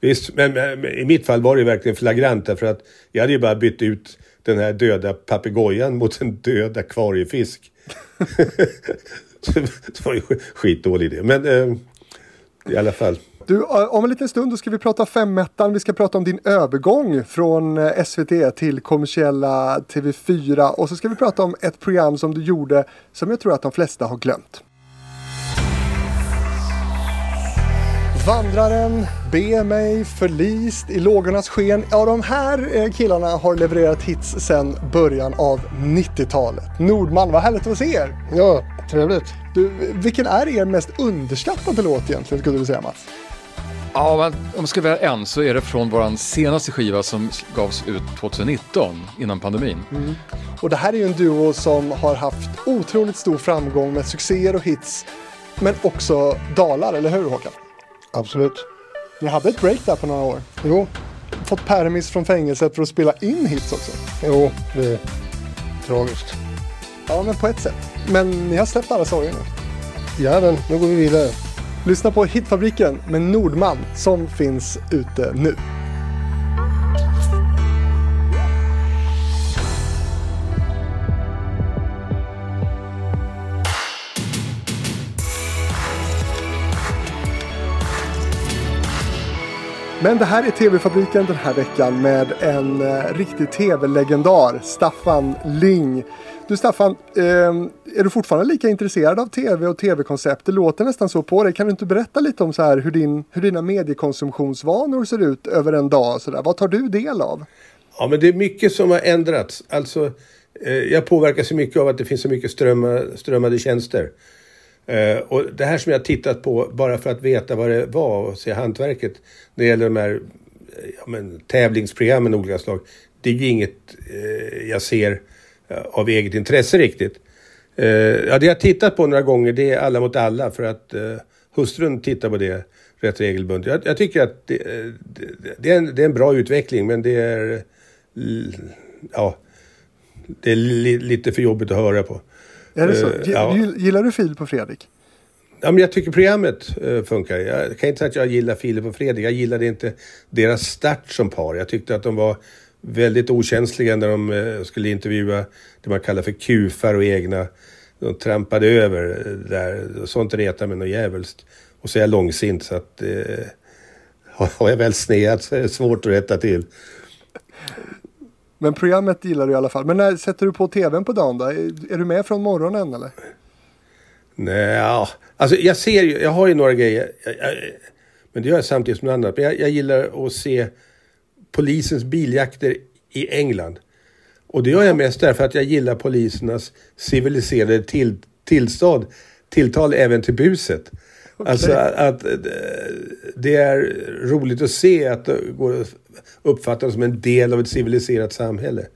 Visst, men, men i mitt fall var det verkligen flagrant därför att jag hade ju bara bytt ut den här döda papegojan mot en död akvariefisk. Det var ju sk- skitdålig idé. Men eh, i alla fall. Du, eh, om en liten stund då ska vi prata femmettan. Vi ska prata om din övergång från eh, SVT till kommersiella TV4 och så ska vi prata om ett program som du gjorde som jag tror att de flesta har glömt. Vandraren, Be mig, Förlist, I lågornas sken. Ja, de här eh, killarna har levererat hits sedan början av 90-talet. Nordman, vad härligt att se er! Ja, trevligt. Du, vilken är er mest underskattade låt egentligen, skulle du säga Mats? Ja, men om jag ska välja en så är det från vår senaste skiva som gavs ut 2019 innan pandemin. Och det här är ju en duo som har haft otroligt stor framgång med succéer och hits. Men också dalar, eller hur Håkan? Absolut. Ni hade ett break där på några år. Jo, Fått permis från fängelset för att spela in hits också. jo, det är tragiskt. Ja, men på ett sätt. Men ni har släppt alla sorger nu. Ja, men nu går vi vidare. Lyssna på Hitfabriken med Nordman som finns ute nu. Men det här är TV-fabriken den här veckan med en eh, riktig TV-legendar, Staffan Ling. Du Staffan, eh, är du fortfarande lika intresserad av TV och TV-koncept? Det låter nästan så på dig. Kan du inte berätta lite om så här hur, din, hur dina mediekonsumtionsvanor ser ut över en dag? Så där? Vad tar du del av? Ja, men det är mycket som har ändrats. Alltså, eh, jag påverkas ju mycket av att det finns så mycket strömma, strömmade tjänster. Eh, och det här som jag tittat på bara för att veta vad det var och se hantverket när det gäller de här eh, ja, men, tävlingsprogrammen av olika slag. Det är ju inget eh, jag ser eh, av eget intresse riktigt. Eh, ja, det jag har tittat på några gånger det är Alla mot alla för att eh, hustrun tittar på det rätt regelbundet. Jag, jag tycker att det, eh, det, det, är en, det är en bra utveckling men det är ja, det är li, lite för jobbigt att höra på. Är det så? Eh, Gi- ja. gill- Gillar du Filip och Fredrik? Ja, men jag tycker programmet eh, funkar. Jag kan inte säga att jag gillar Filip och Fredrik. Jag gillade inte deras start som par. Jag tyckte att de var väldigt okänsliga när de eh, skulle intervjua det man kallar för kufar och egna. De trampade över eh, där. Sånt retar mig något djävulskt. Och så är jag långsint så att eh, har jag väl sneat så är det svårt att rätta till. Men programmet gillar du i alla fall. Men när sätter du på tvn på dagen då? Är, är du med från morgonen eller? Nej, alltså jag ser ju, jag har ju några grejer. Jag, jag, men det gör jag samtidigt som något annat. Men jag, jag gillar att se polisens biljakter i England. Och det gör jag mest därför att jag gillar polisernas civiliserade till, tillstånd, tilltal även till buset. Alltså att, att eh, det är roligt att se att det går att uppfatta som en del av ett civiliserat samhälle.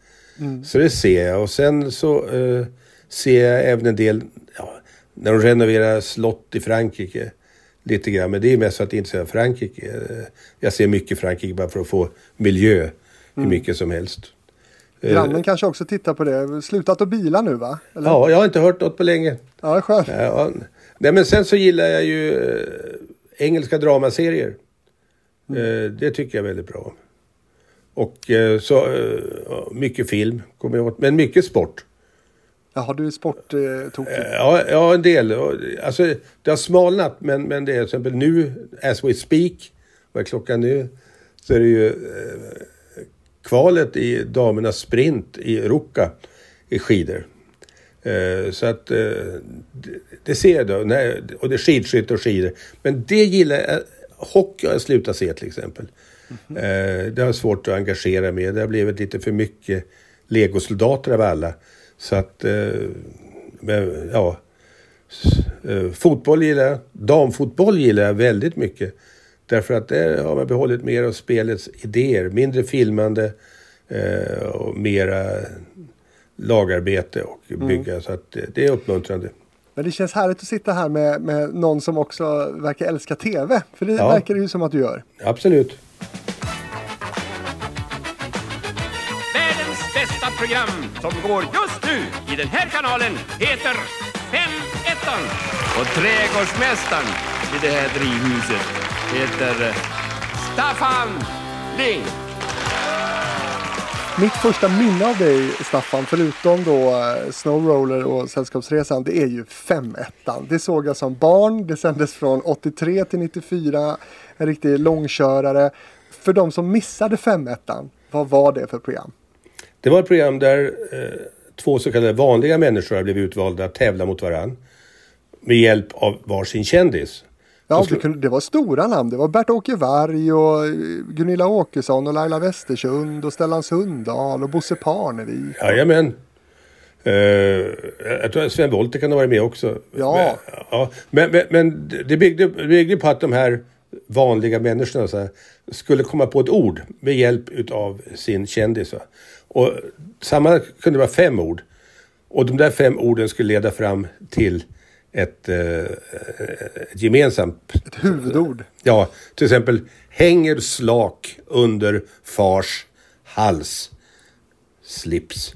Så det ser jag. Och sen så eh, ser jag även en del, ja, när de renoverar slott i Frankrike. Lite grann, men det är mest för att intressera Frankrike. Eh, Jag ser mycket Frankrike bara för att få miljö hur mycket som helst. Eh, Grannen kanske också tittar på det. Slutat att bila nu va? Eller? Ja, jag har inte hört något på länge. Ja, skönt. Ja, nej, men sen så gillar jag ju eh, engelska dramaserier. Eh, det tycker jag är väldigt bra. Och så mycket film, kommer jag ihåg. Men mycket sport. Jaha, du är sporttokig. Eh, Ja, ja, en del. Alltså, det har smalnat, men, men det är till exempel nu, as we speak, vad är klockan nu? Så är det ju eh, kvalet i damernas sprint i Ruka i skidor. Eh, så att eh, det, det ser jag då. Nej, och det är skidskytte och skidor. Men det gillar jag. Hockey har jag slutat se till exempel. Eh, det har jag svårt att engagera mig i. Det har blivit lite för mycket legosoldater av alla. Så att, eh, ja. Eh, Fotboll gillar jag. Damfotboll gillar jag väldigt mycket. Därför att där har man behållit mer av spelets idéer. Mindre filmande eh, och mera lagarbete och bygga. Så att det, det är uppmuntrande. Men det känns härligt att sitta här med, med någon som också verkar älska tv. För det Ja. verkar det ju som att du gör. Absolut. Program som går just nu i den här kanalen heter 5-1. Och trädgårdsmästaren i det här drivhuset heter eh, Staffan Ling. Mitt första minne av dig Staffan, förutom då eh, Snowroller och Sällskapsresan, det är ju 5 Det såg jag som barn, det sändes från 83 till 94, en riktig långkörare. För de som missade 5 vad var det för program? Det var ett program där eh, två så kallade vanliga människor blev utvalda att tävla mot varann. Med hjälp av varsin kändis. Ja, det, var stora namn. Det var Bert-Åke Varg och eh, Gunilla Åkesson och Laila Westersund och Stellan Sundahl och Bosse Parnevik. Jajamän. Uh, jag tror att Sven Wollter kan ha varit med också. Ja. Men, ja, men, men, men det, byggde, byggde på att de här vanliga människorna så här, skulle komma på ett ord med hjälp utav sin kändis. Och samma kunde vara fem ord. Och de där fem orden skulle leda fram till ett, eh, ett gemensamt... Ett huvudord. Ja, till exempel hänger slak under fars hals. Slips.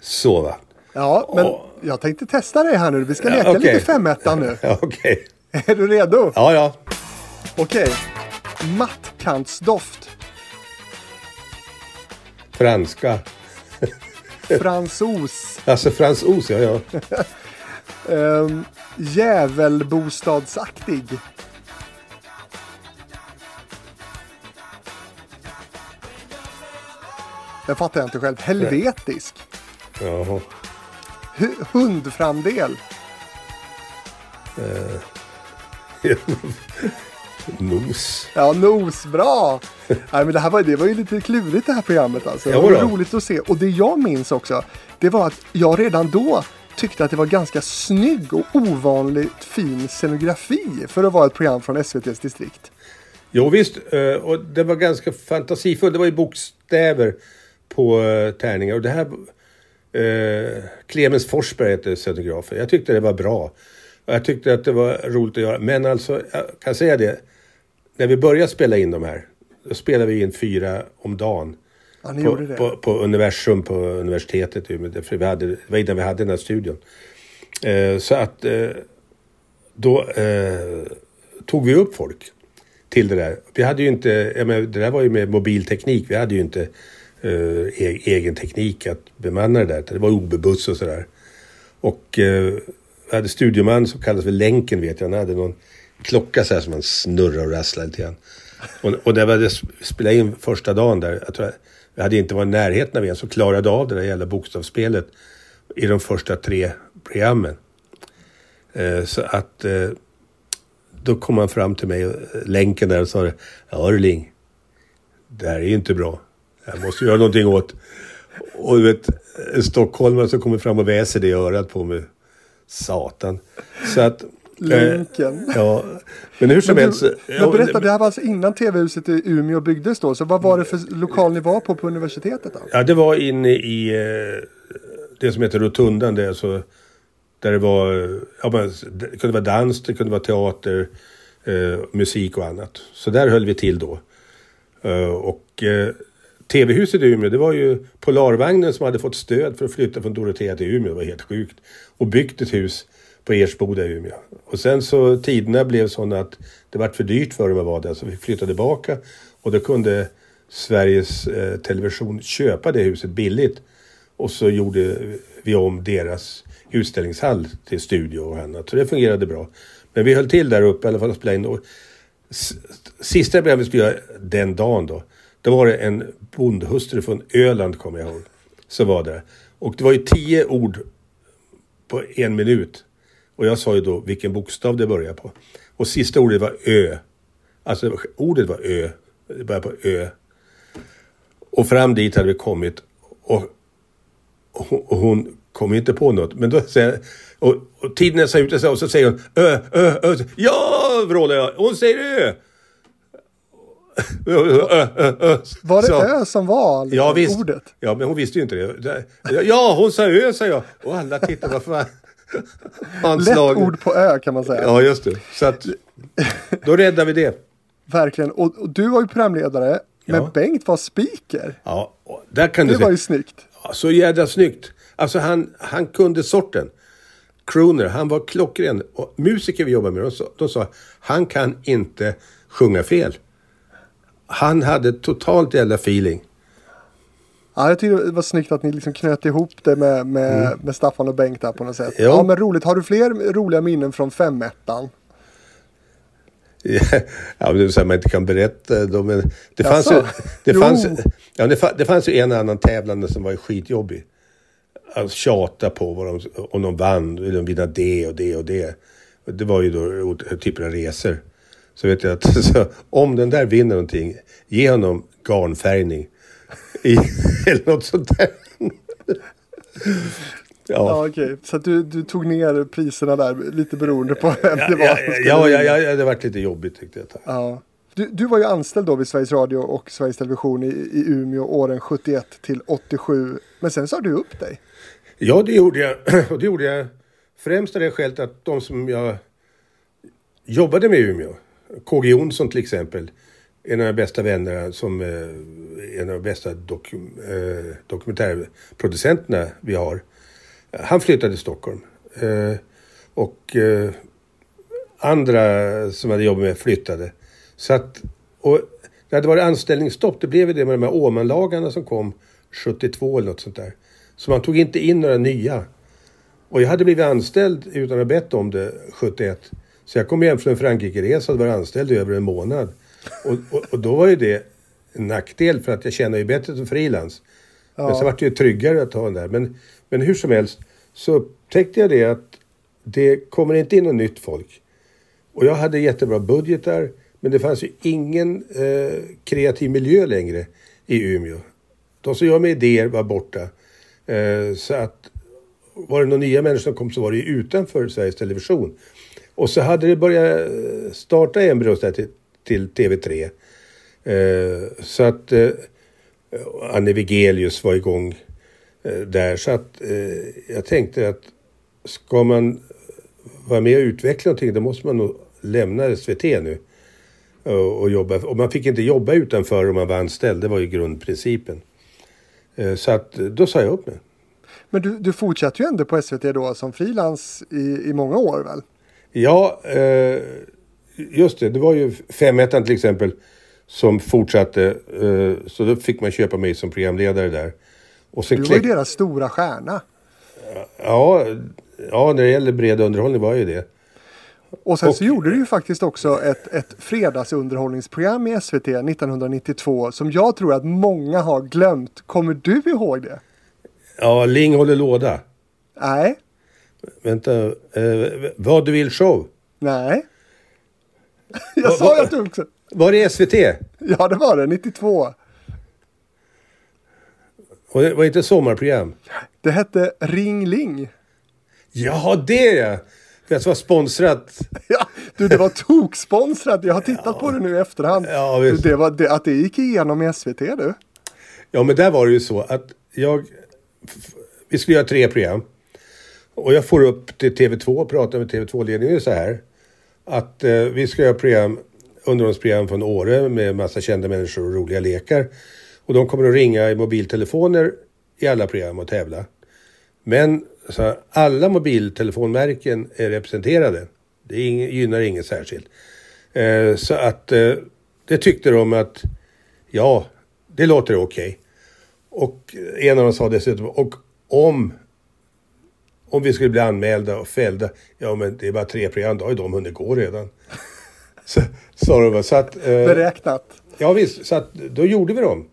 Så va. Ja, men och, jag tänkte testa dig här nu. Vi ska leka ja, okay. lite femettan nu. Ja, Okej. Okay. Är du redo? Ja, ja. Okej. Okay. Mattkantsdoft. Franska. Fransos. Alltså fransos, ja ja. um, Djävulbostadsaktig. Den fattar jag inte själv. Helvetisk. Jaha. H- hundframdel. Uh. Nos. Ja, nos. Bra! Nej, men det, här var, det var ju lite klurigt det här programmet alltså. Det var roligt att se. Och det jag minns också, det var att jag redan då tyckte att det var ganska snygg och ovanligt fin scenografi för att vara ett program från SVTs distrikt. Jo visst, eh, och det var ganska fantasifullt. Det var ju bokstäver på eh, tärningar. Och det här... Eh, Clemens Forsberg heter scenografen. Jag tyckte det var bra. Jag tyckte att det var roligt att göra. Men alltså, jag kan säga det. När vi började spela in de här, då spelade vi in fyra om dagen. Ja, ni på, gjorde det. På, på universum på universitetet. För vi hade, det var innan vi hade den här studion. Eh, så att eh, då eh, tog vi upp folk till det där. Vi hade ju inte, jag menar, det där var ju med mobilteknik. Vi hade ju inte eh, e egen teknik att bemanna det där. Det var OB-buss och sådär. Och eh, vi hade studioman som kallades för Länken vet jag. Han hade någon klocka så här som man snurrar och rasslar lite grann. Och, och när vi hade spelat in första dagen där, jag tror vi hade inte varit i närheten av en som klarade av det där jävla bokstavsspelet i de första tre programmen. Eh, så att eh, då kom han fram till mig, eh, länken där och sa Ja du det här är ju inte bra. Jag måste göra någonting åt. Och du vet, en stockholmare som kommer fram och väser det i örat på mig. Satan. Så att Länken. Ja, men hur som men helst. Men berätta, det här var alltså innan tv-huset i Umeå byggdes då. Så vad var det för lokal ni var på på universitetet då? Ja, det var inne i eh, det som heter Rotundan. Det, alltså, där det var, ja, men, det kunde vara dans, det kunde vara teater, eh, musik och annat. Så där höll vi till då. Uh, och eh, TV-huset i Umeå, det var ju Polarvagnen som hade fått stöd för att flytta från Dorotea till Umeå. Det var helt sjukt. Och byggt ett hus på Ersboda i Umeå. Och sen så tiderna blev sådana att det var för dyrt för dem att vara där så vi flyttade tillbaka och då kunde Sveriges eh, Television köpa det huset billigt. Och så gjorde vi om deras utställningshall till studio och annat. Så det fungerade bra. Men vi höll till där uppe i alla fall och spelade in. Och sista programmet vi skulle göra den dagen då. Då var det en bondhustru från Öland kommer jag ihåg. Som var där. Och det var ju tio ord på en minut. Och jag sa ju då vilken bokstav det börjar på. Och sista ordet var Ö. Alltså ordet var Ö. Det började på Ö. Och fram dit hade vi kommit. Och, och, och hon kom inte på något. Men då säger och, och tiden är så ute och så säger hon Ö, Ö, Ö. Ja, vrålar jag. Hon säger Ö. Var det Ö som var liksom, ja, visst. ordet? Ja, men hon visste ju inte det. Ja, hon sa Ö, sa jag. Och alla tittade, vad fan. Lätt ord på Ö kan man säga. Ja, just det. Så att, då räddar vi det. Verkligen. Och, och du var ju programledare, Ja. men Bengt var speaker. Ja, där kan du Det var ju snyggt. Ja, Så jädra snyggt. Alltså han, han kunde sorten. Crooner, han var klockren. Och musiker vi jobbade med, de sa, de sa han kan inte sjunga fel. Han hade totalt jävla feeling. Ja, jag tycker det var snyggt att ni liksom knöt ihop det med, med, med Staffan och Bengt där på något sätt. Ja. Ja. men roligt. Har du fler roliga minnen från femettan? Ja, det så här man inte kan berätta. dem, Men det, fanns ju, det, Jo. fanns, ja, det, fa- det fanns ju en annan tävlande som var skitjobbig. Alltså tjata på vad de, om de vann, vill de vinna det och det och det. Det var ju då typer av resor. Så vet jag att så, om den där vinner någonting, ge honom garnfärgning. I, eller något sånt där. Ja, Ja, okej. Så att du, du tog ner priserna där lite beroende på vem det var ja, ja, ja, vinna. ja, det varit lite jobbigt tyckte jag. Ja. Du, du var ju anställd då vid Sveriges Radio och Sveriges Television i, i Umeå åren 71 till 87. Men sen sa du upp dig. Ja, det gjorde jag. Och det gjorde jag främst av det skälet att de som jag jobbade med i Umeå, KG Jonsson till exempel, en av de bästa vännerna som eh, en av de bästa dok, eh, dokumentärproducenterna vi har. Han flyttade till Stockholm. Eh, och eh, andra som hade jobbat med flyttade. Så att, och det hade varit anställningsstopp. Det blev ju det med de här Åmanlagarna som kom 72 eller något sånt där. Så man tog inte in några nya. Och jag hade blivit anställd utan att ha bett om det 71. Så jag kom hem från en Frankrike-resa och var anställd i över en månad. Och, och, och då var ju det en nackdel för att jag tjänar ju bättre som frilans. Men så vart det ju tryggare att ha den där. Men, men hur som helst så upptäckte jag det att det kommer inte in något nytt folk. Och jag hade jättebra budgetar. Men det fanns ju ingen eh, kreativ miljö längre i Umeå. De som gör med idéer var borta. Eh, så att var det några nya människor som kom så var det ju utanför Sveriges Television. Och så hade det börjat eh, starta embryos där till, till TV3. Eh, så att eh, Anne Wigelius var igång eh, där. Så att jag tänkte att ska man vara med och utveckla någonting då måste man nog lämna SVT nu. Och, jobba. Och man fick inte jobba utanför om man var anställd. Det var ju grundprincipen. Så att då sa jag upp mig. Men du, du fortsatte ju ändå på SVT då som frilans i, i många år väl? Ja, eh, just det. Det var ju 5 till exempel som fortsatte. Eh, så då fick man köpa mig som programledare där. Och sen Du var ju kläck- deras stora stjärna. ja, ja, när det gäller bred underhållning var jag ju det. Och sen Och- så gjorde du ju faktiskt också ett, ett fredagsunderhållningsprogram i SVT 1992 som jag tror att många har glömt. Kommer du ihåg det? Ja, Ling håller låda. Nej, Vänta, eh, vad du vill show. nej. Jag sa ju att du också... Var det SVT? Ja, det var det. 92. Och det var inte sommarprogram? Det hette Ring Ling. Ja, det ja! Det var sponsrat. Ja, du, det var toksponsrat. Jag har tittat på det nu i efterhand. Ja, du, det var, det, att det gick igenom i SVT du. Ja, men där var det ju så att jag... Vi skulle göra tre program. Och jag får upp till TV2 och pratar med TV2-ledningen så här. Att eh, vi ska göra program, underhållsprogram från Åre med massa kända människor och roliga lekar. Och de kommer att ringa i mobiltelefoner i alla program och tävla. Men så alla mobiltelefonmärken är representerade. Det gynnar ingen särskilt. Eh, så att eh, det tyckte de att ja, det låter okej. Och eh, en av dem sa dessutom, och om, om vi skulle bli anmälda och fällda, ja men det är bara tre program, då har ju de hunnit gå redan. Så, sa de. Så att, eh, Beräknat. Ja visst, så att då gjorde vi dem.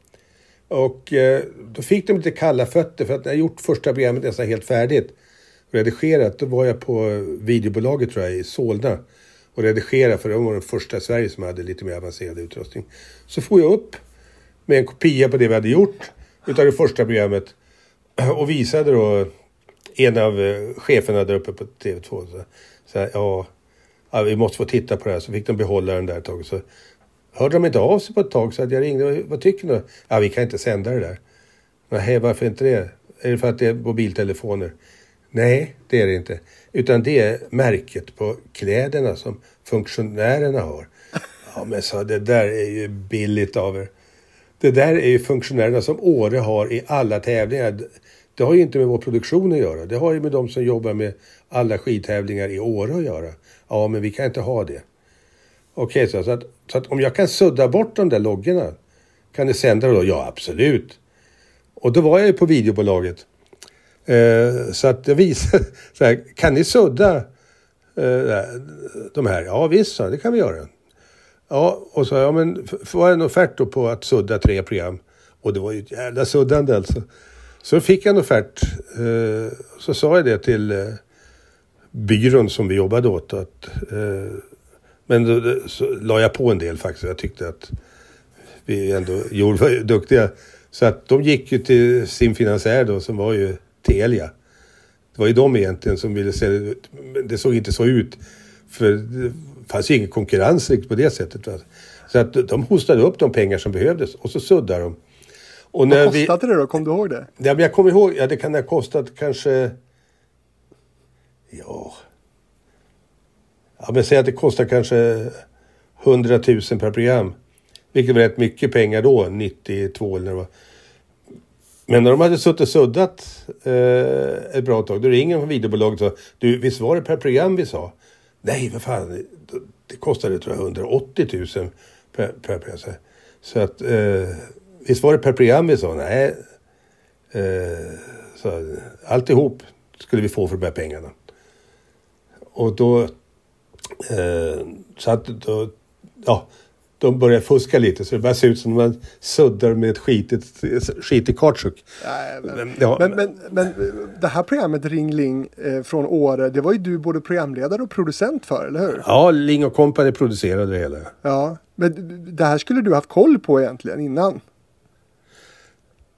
Och eh, då fick de lite kalla fötter för att när jag gjort första programmet nästan helt färdigt redigerat, då var jag på videobolaget tror jag i Solna och redigerade för de var den första i Sverige som hade lite mer avancerad utrustning. Så får jag upp med en kopia på det vi hade gjort utav det första programmet och visade då en av eh, cheferna där uppe på TV2. Så, så här, ja, ja, vi måste få titta på det här. Så fick de behålla den där ett tag. Så hörde de inte av sig på ett tag så att jag ringde. Vad tycker ni? Ja, vi kan inte sända det där. Nej, varför inte det? Är det för att det är mobiltelefoner? Nej, det är det inte. Utan det är märket på kläderna som funktionärerna har. Ja, men så det där är ju billigt av er. det där är ju funktionärerna som Åre har i alla tävlingar. Det har ju inte med vår produktion att göra. Det har ju med de som jobbar med alla skidtävlingar i Åre att göra. Ja, men vi kan inte ha det. Okej, så, så, att, så att om jag kan sudda bort de där loggorna, kan ni sända då? Ja, absolut. Och då var jag ju på videobolaget. Eh, så att jag visade, så här, kan ni sudda eh, de här? Ja visst, så, det kan vi göra. Ja, och så ja men var det en offert då på att sudda tre program. Och det var ju ett jävla suddande alltså. Så fick jag en offert. Eh, så sa jag det till eh, byrån som vi jobbade åt. Att, eh, men då, så la jag på en del faktiskt. Jag tyckte att vi ändå gjorde, var duktiga. Så att de gick ju till sin finansiär då som var ju Telia. Det var ju de egentligen som ville se det. Men det såg inte så ut. För det fanns ju ingen konkurrens riktigt på det sättet. Va? Så att de hostade upp de pengar som behövdes och så suddade de. Och Vad kostade det då? Kom du ihåg det? Ja, men jag kommer ihåg, ja det kan ha kostat kanske... Ja... Ja men säg att det kostar kanske 100 000 per program. Vilket var rätt mycket pengar då, 92 eller vad. Men när de hade suttit och suddat eh, ett bra tag, då ringer de från videobolaget och sa Du, visst var det per program vi sa? Nej, vad fan, det kostade tror jag 180 000 per, per program. Så att, eh, visst var det per program vi sa? Nej. Eh, så, alltihop skulle vi få för de här pengarna. Och då... Eh, så att då... Ja, de börjar fuska lite så det börjar se ut som att man suddar med ett skitigt, skitig kautschuk. men, ja. men, men, men det här programmet Ring Ling eh, från Åre, det var ju du både programledare och producent för, eller hur? Ja, Ling och Company producerade det hela. Ja, men det här skulle du haft koll på egentligen innan?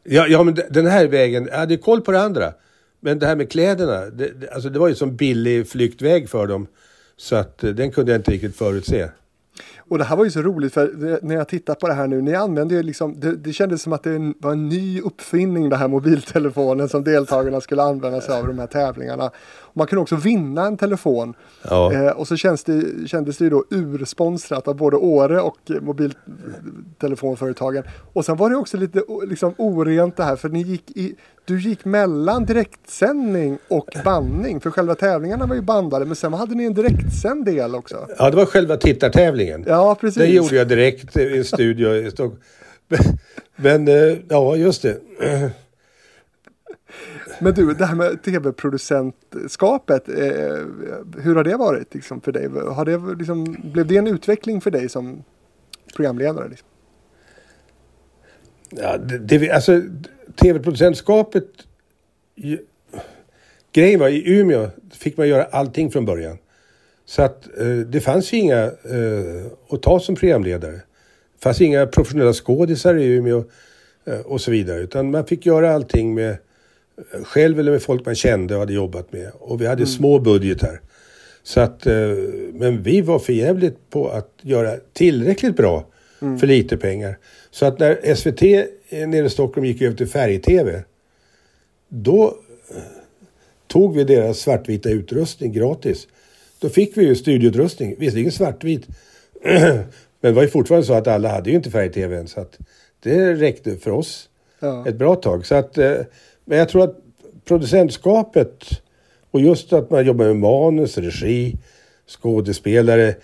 Ja, ja men den här vägen, jag hade koll på det andra. Men det här med kläderna, det, alltså det var ju som billig flyktväg för dem. Så att eh, den kunde jag inte riktigt förutse. Och det här var ju så roligt för när jag tittar på det här nu, ni använde ju liksom, det, det kändes som att det var en ny uppfinning det här mobiltelefonen som deltagarna skulle använda sig av i de här tävlingarna. Man kunde också vinna en telefon. Ja. Eh, och så känns det, kändes det ju då ursponsrat av både Åre och mobiltelefonföretagen. Och sen var det också lite liksom, orent det här för ni gick i, du gick mellan direktsändning och bandning. För själva tävlingarna var ju bandade men sen hade ni en direktsänd del också. Ja, det var själva tittartävlingen. Ja, precis. Det gjorde jag direkt i en studio i Stockholm. Men, eh, ja, just det. Men du, det här med tv-producentskapet, eh, hur har det varit liksom, för dig? Har det, liksom, blev det en utveckling för dig som programledare? Liksom? Ja, det, det, alltså tv-producentskapet... Grejen var i Umeå fick man göra allting från början. Så att eh, det fanns ju inga eh, att ta som programledare. Det fanns inga professionella skådisar i Umeå eh, och så vidare. Utan man fick göra allting med eh, själv eller med folk man kände och hade jobbat med. Och vi hade mm. små budgetar. Så att, eh, men vi var förjävligt på att göra tillräckligt bra mm. för lite pengar. Så att när SVT nere i Stockholm gick över till färg-tv. Då eh, tog vi deras svartvita utrustning gratis. Då fick vi ju studioutrustning, visserligen svartvit. Men det var ju fortfarande så att alla hade ju inte färg-tv än. Så att det räckte för oss ja. ett bra tag. Så att, eh, men jag tror att producentskapet och just att man jobbar med manus, regi, skådespelare.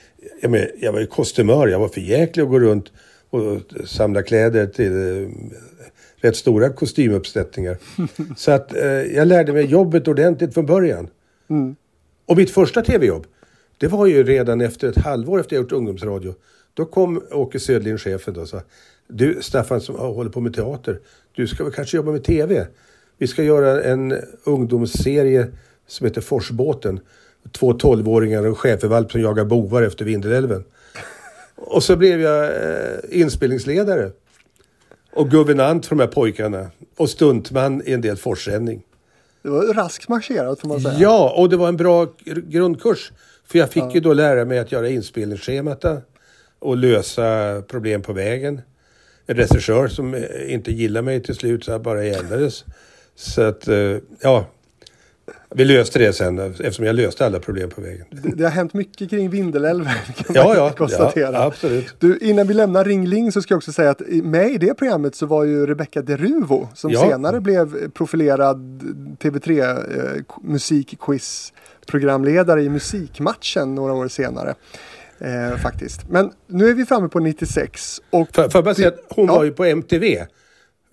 Jag, men, jag var ju kostymör, jag var för jäklig att gå runt och samla kläder till eh, rätt stora kostymuppsättningar. Så att eh, jag lärde mig jobbet ordentligt från början. Mm. Och mitt första tv-jobb, det var ju redan efter ett halvår efter jag gjort ungdomsradio. Då kom Åke Södlin, chefen, och sa Du Staffan som håller på med teater, du ska väl kanske jobba med tv? Vi ska göra en ungdomsserie som heter Forsbåten. Två tolvåringar och en schäfervalp som jagar bovar efter Vindelälven. Och så blev jag eh, inspelningsledare. Och guvernant för de här pojkarna. Och stuntman i en del forsränning. Det var raskt marscherat får man säga. Ja, och det var en bra grundkurs. För jag fick ja. ju då lära mig att göra inspelningsschemata och lösa problem på vägen. En regissör som eh, inte gillade mig till slut så jag bara jävlades. Så att, eh, ja. Vi löste det sen eftersom jag löste alla problem på vägen. Det, det har hänt mycket kring Vindelälven kan Ja, man ja, konstatera. ja, absolut. Du, innan vi lämnar Ringling så ska jag också säga att med i det programmet så var ju Rebecca Deruvo som Ja. senare blev profilerad TV3 eh, musikquiz programledare i Musikmatchen några år senare. Eh, faktiskt. Men nu är vi framme på 96 och Får får jag bara säga att hon Ja. var ju på MTV.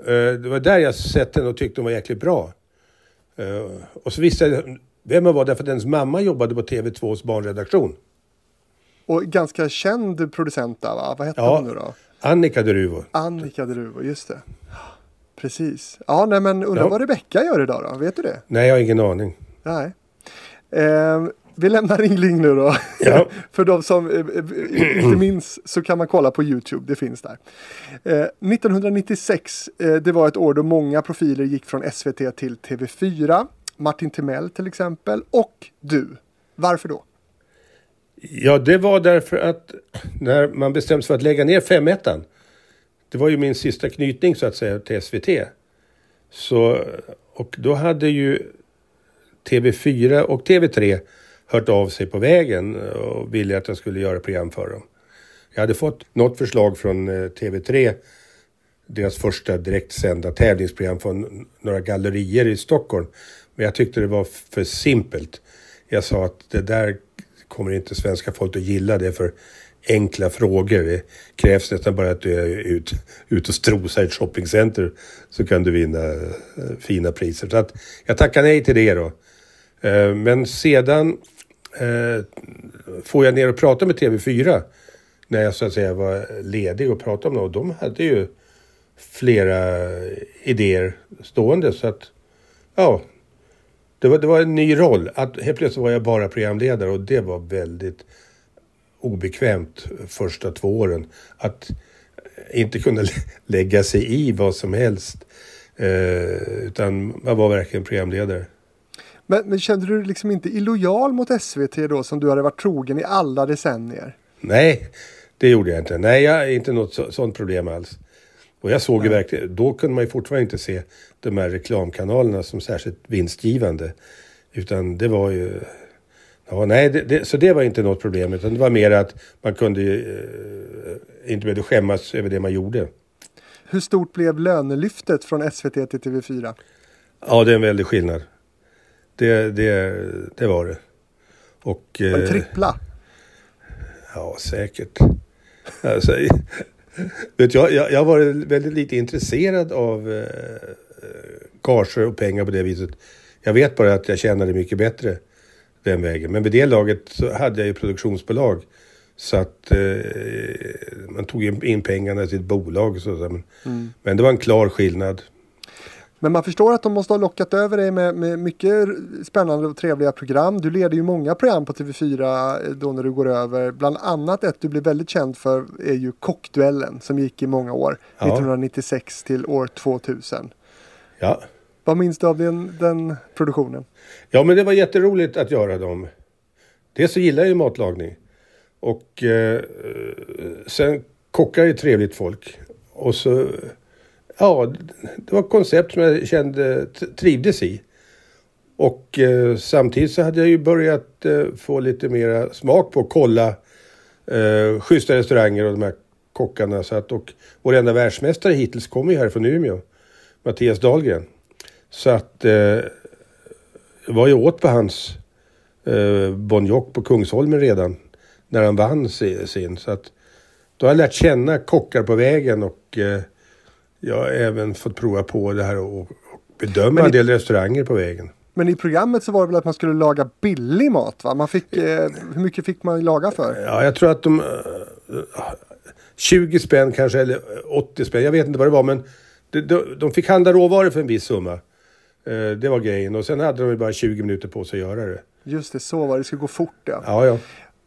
Eh, Det var där jag sett henne och tyckte hon var jäkligt bra. Eh, Och så visste jag vem hon var därför att hennes mamma jobbade på TV2s barnredaktion. Och ganska känd producent där va? Vad hette Ja. hon nu då? Annika Deruvo. Annika Deruvo, just det. Precis. Ja, nej men undrar Ja. vad Rebecca gör idag då? Vet du det? Nej, jag har ingen aning. Nej. Eh, vi lämnar Ringling nu då. Ja. För de som eh, eh, inte minns så kan man kolla på Youtube, det finns där. Eh, 1996, eh, det var ett år då många profiler gick från SVT till TV4. Martin Timell till exempel, och du. Varför då? Ja, det var därför att när man bestämde sig för att lägga ner 5 det var ju min sista knytning så att säga till SVT. Så, och då hade ju TV4 och TV3 hört av sig på vägen och ville att jag skulle göra program för dem. Jag hade fått något förslag från eh, TV3, deras första direktsända tävlingsprogram från några gallerier i Stockholm. Men jag tyckte det var för simpelt. Jag sa att det där kommer inte svenska folk att gilla. Det är för enkla frågor. Det krävs nästan bara att du är ut, ut och strosar i ett shoppingcenter så kan du vinna eh, fina priser. Så att jag tackar nej till det då. Eh, men sedan eh, får jag ner och prata med TV4 när jag så att säga var ledig och pratade om det. Och de hade ju flera idéer stående. Så att, ja, det var, det var en ny roll. Att, helt plötsligt var jag bara programledare och det var väldigt obekvämt första två åren. Att inte kunna lägga sig i vad som helst. Eh, utan man var verkligen programledare. Men, men kände du dig liksom inte illojal mot SVT då som du hade varit trogen i alla decennier? Nej, det gjorde jag inte. Nej, jag har inte något så, sånt problem alls. Och jag såg ju verkligen, då kunde man ju fortfarande inte se de här reklamkanalerna som särskilt vinstgivande. Utan det var ju... Ja, nej, det, det, så det var inte något problem. Utan det var mer att man kunde ju, eh, inte behövde skämmas över det man gjorde. Hur stort blev lönelyftet från SVT till TV4? Ja, det är en väldig skillnad. Det, det, det var det. Och, Var det eh, trippla? Ja, säkert. Alltså, vet jag, jag, jag varit väldigt lite intresserad av eh, gager och pengar på det viset. Jag vet bara att jag tjänade mycket bättre den vägen. Men vid det laget så hade jag ju produktionsbolag. Så att eh, man tog in pengarna till ett bolag. och Så, men, men det var en klar skillnad. Men man förstår att de måste ha lockat över dig med, med mycket spännande och trevliga program. Du leder ju många program på TV4 då när du går över. Bland annat ett du blev väldigt känd för är ju Kockduellen som gick i många år. Ja. 1996 till år 2000. Ja. Vad minns du av den, den produktionen? Ja, men det var jätteroligt att göra dem. Dels så gillar jag ju matlagning. Och eh, sen kockar ju trevligt folk. Och så, ja, det var ett koncept som jag kände trivdes i. Och eh, samtidigt så hade jag ju börjat eh, få lite mera smak på att kolla eh, schyssta restauranger och de här kockarna. Så att, och vår enda världsmästare hittills kommer ju här från Umeå, Mattias Dahlgren. Så att eh, jag var ju åt på hans eh, Bonjock på Kungsholmen redan när han vann sin. Så att då har jag lärt känna kockar på vägen och eh, jag har även fått prova på det här och, och bedöma i- en del restauranger på vägen. Men i programmet så var det väl att man skulle laga billig mat va? Man fick, eh, hur mycket fick man laga för? Ja, jag tror att de... eh, 20 spänn kanske, eller 80 spänn. Jag vet inte vad det var, men de, de, de fick handla råvaror för en viss summa. Eh, det var grejen. Och sen hade de ju bara 20 minuter på sig att göra det. Just det, så var det. Det skulle gå fort ja. Ja, ja.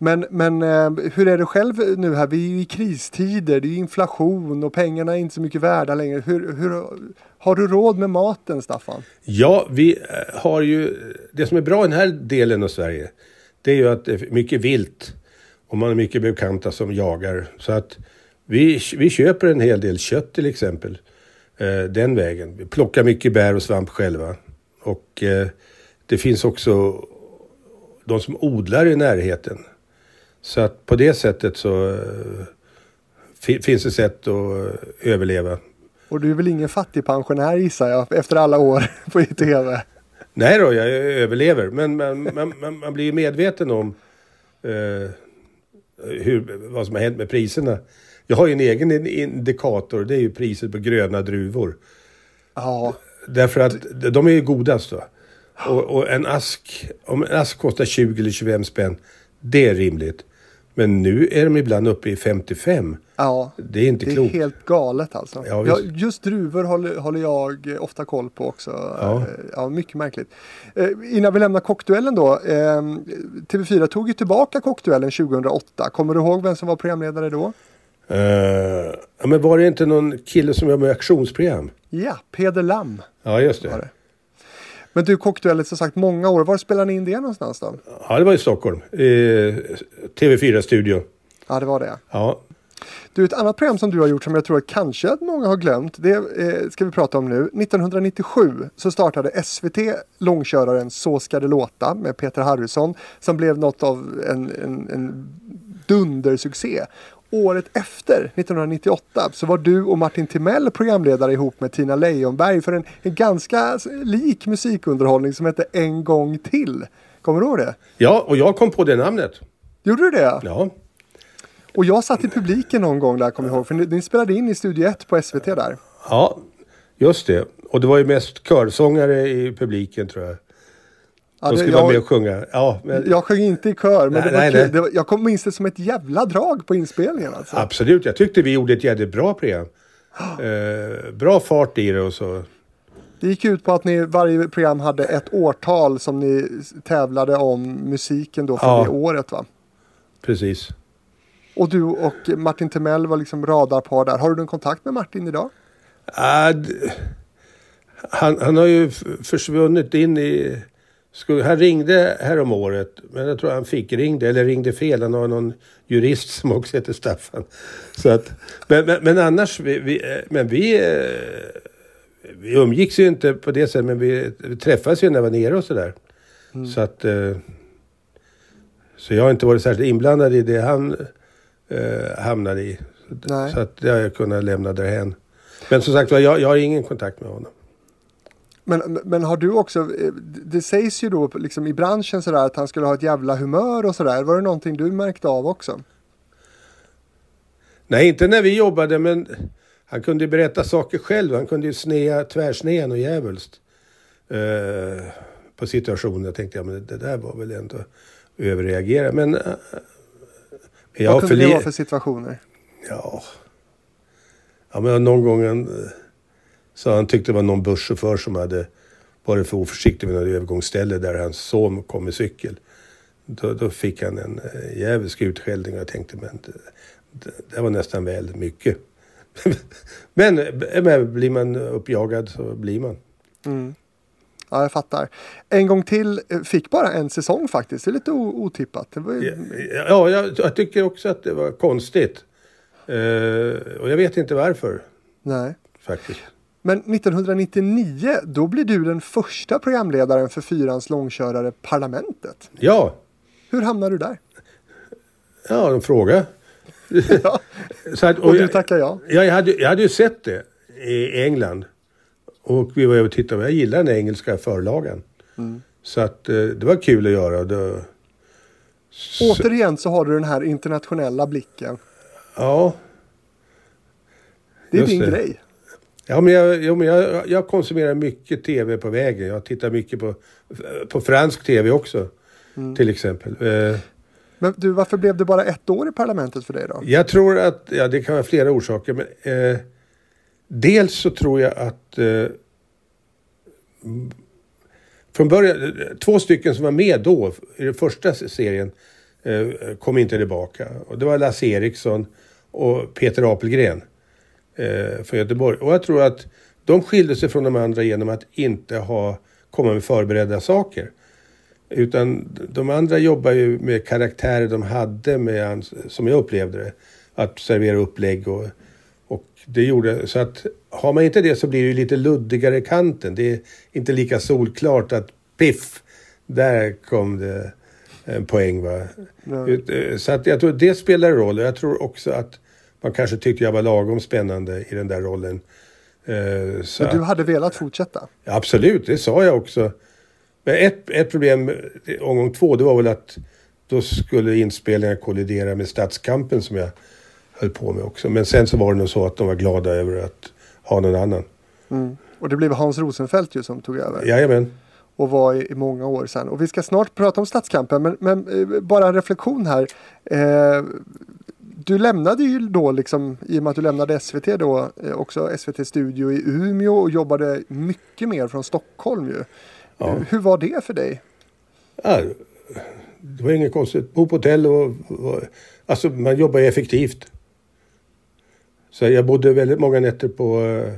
Men, men eh, hur är det själv nu här? Vi är ju i kristider, det är inflation och pengarna är inte så mycket värda längre. Hur, hur, har du råd med maten Staffan? Ja, vi eh, har ju... Det som är bra i den här delen av Sverige, det är ju att det är mycket vilt. Och man är mycket bekanta som jagar. Så att vi, vi köper en hel del kött till exempel. Eh, den vägen. Vi plockar mycket bär och svamp själva. Och det finns också de som odlar i närheten. Så att på det sättet så eh, fi- finns det sätt att eh, överleva. Och du är väl ingen fattigpensionär gissar jag efter alla år på ITV? Nej då, jag överlever. Men man, man, man, man blir ju medveten om eh, hur, vad som har hänt med priserna. Jag har ju en egen in- indikator. Det är ju priset på gröna druvor. Ja, Därför att de är ju godast då. Och, och en ask, om en ask kostar 20 eller 25 spänn, det är rimligt. Men nu är de ibland uppe i 55. ja. Det är inte Det är klokt. helt galet alltså. Ja, Ja, just druvor håller, håller jag ofta koll på också. Ja. Eh, ja mycket märkligt. Eh, innan vi lämnar kockduellen då. Eh, TV4 tog ju tillbaka kockduellen 2008. Kommer du ihåg vem som var programledare då? Ja, men var det inte någon kille som jobbade med aktionsprogram? Ja, Peder Lam Ja, just var det. Men du, kockduellen som sagt många år. Var spelade ni in det någonstans då? Ja, det var i Stockholm. Eh, TV4-studio. Ja, det var det. Ja. Du, ett annat program som du har gjort som jag tror att kanske att många har glömt. Det eh, ska vi prata om nu. 1997 så startade SVT långköraren Så ska det låta med Peter Harrison. Som blev något av en, en, en dundersuccé. Året efter, 1998, så var du och Martin Timell programledare ihop med Tina Leijonberg för en, en ganska lik musikunderhållning som hette En gång till. Kommer du ihåg det? ja, och jag kom på det namnet. Gjorde du det? Ja, Och jag satt i publiken någon gång där, kommer jag ihåg. För ni, ni spelade in i Studio 1 på SVT där. ja just det. Och det var ju mest körsångare i publiken tror jag. Ja, De det- skulle jag, vara med och sjunga. Ja, men jag sjöng inte i kör, men Nej, det var nej, kul. Det var, jag kom minns det som ett jävla drag på inspelningen. Alltså. absolut. Jag tyckte vi gjorde ett jävligt bra program. Eh, bra fart i det och så. Det gick ut på att ni varje program hade ett årtal som ni tävlade om musiken då för Ja. det året va? Precis. Och du och Martin Timell var liksom radarpar där. Har du någon kontakt med Martin idag? D- han, han har ju försvunnit in i... Skulle, han ringde här om året, men jag tror han fick ringde, eller ringde fel. Han har någon jurist som också heter Staffan. Så att, men, men, men annars, vi, vi, eh, men vi, eh, vi umgicks ju inte på det sättet, men vi, vi träffades ju när jag var nere och sådär. Så att... eh, Så jag har inte varit särskilt inblandad i det han eh, hamnade i. Nej. Så att det har jag kunnat lämna därhän. Men som sagt jag, jag har ingen kontakt med honom. Men, men har du också, eh, det sägs ju då liksom i branschen sådär att han skulle ha ett jävla humör och sådär. Var det någonting du märkte av också? Nej, inte när vi jobbade, men han kunde berätta saker själv. Han kunde ju snea, tvärsnea och djävulskt eh, på situationen. Jag tänkte, ja men det där var väl ändå överreagera. Men... Eh, jag Vad kunde det vara för situationer? Ja. Ja, men någon gång han, eh, så han tyckte det var någon busschaufför som hade varit för oförsiktig vid något övergångsställe där hans son kom med cykel. Då, då fick han en eh, djävulsk utskällning och jag tänkte, men det, det, var nästan väl mycket. men, eh, men blir man uppjagad så blir man. Ja, jag fattar. En gång till eh, fick bara en säsong faktiskt. Det är lite otippat. Ju... Ja, jag, jag tycker också att det var konstigt. Eh, och jag vet inte varför Nej. faktiskt. Men 1999, då blir du den första programledaren för Fyrans långkörare Parlamentet. Ja, Hur hamnar du där? ja en fråga. Ja. Att, Och du jag- tackar ja. Ja, jag hade, jag hade ju sett det i England. Och vi var över och tittade. och Jag gillar den engelska förlagen. Mm. Så att eh, det var kul att göra. och Det, så, Återigen så har du den här internationella blicken. ja, Det är Just din det. grej. Ja, men jag, men jag, jag konsumerar mycket tv på vägen. Jag tittar mycket på, på fransk tv också. Mm. Till exempel. Eh, Men du, varför blev det bara ett år i Parlamentet för dig då? Jag tror att, ja det kan vara flera orsaker, men eh, dels så tror jag att eh, från början, två stycken som var med då i den första serien eh, kom inte tillbaka. Och det var Lasse Eriksson och Peter Apelgren eh, från Göteborg. Och jag tror att de skilde sig från de andra genom att inte ha komma med förberedda saker. Utan de andra jobbar ju med karaktärer de hade med, som jag upplevde det. Att servera upplägg och, och det gjorde så att har man inte det så blir det ju lite luddigare i kanten. Det är inte lika solklart att piff, Där kom det en poäng. Va? Ja. Eh, Så att jag tror det spelar roll. Och jag tror också att man kanske tyckte jag var lagom spännande i den där rollen. Eh, Så Men du hade velat fortsätta? Absolut, det sa jag också. Men ett, ett problem omgång två, det var väl att då skulle inspelningarna kollidera med stadskampen som jag höll på med också. Men sen så var det nog så att de var glada över att ha någon annan. Mm. Och det blev Hans Rosenfeldt ju som tog över. Jajamän. och var i, i många år sedan. Och vi ska snart prata om stadskampen men, men eh, bara en reflektion här. Eh, du lämnade ju då liksom, i och med att du lämnade SVT då, eh, också SVT Studio i Umeå och jobbade mycket mer från Stockholm ju. Ja. Hur var det för dig? Ja, det var inget konstigt. Bo på hotell och, och... Alltså man jobbar effektivt. Så jag bodde väldigt många nätter på uh,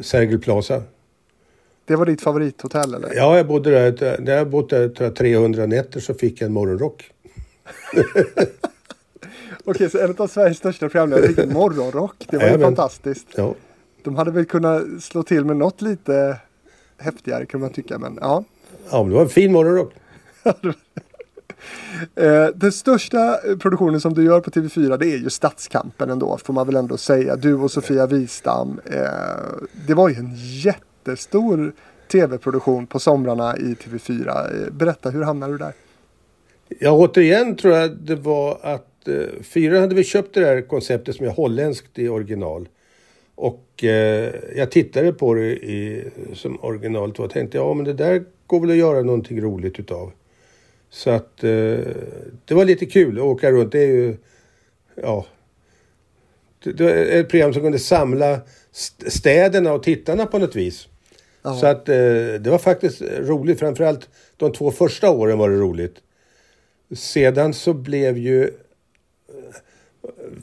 Sergel Plaza. Det var ditt favorithotell eller? Ja, jag bodde där. När jag bodde där tror jag, 300 nätter så fick jag en morgonrock. Okej, så en av Sveriges största programledare fick morgonrock. Det var ju fantastiskt. Ja. De hade väl kunnat slå till med något lite häftigare kan man tycka. Men ja. ja, men det var en fin morgonrock. Eh, den största eh, produktionen som du gör på TV4 det är ju Stadskampen ändå får man väl ändå säga. Du och Sofia Wistam. Eh, det var ju en jättestor tv-produktion på somrarna i TV4. Eh, berätta, hur hamnade du där? Ja, återigen tror jag det var att eh, fyra hade vi köpt det där konceptet som är holländskt i original. Och eh, jag tittade på det i, som originalet var och tänkte ja men det där går väl att göra någonting roligt utav. Så att eh, det var lite kul att åka runt. Det är ju, ja. Det, var ett program som kunde samla st- städerna och tittarna på något vis. Ja. Så att eh, det var faktiskt roligt. Framförallt de två första åren var det roligt. Sedan så blev ju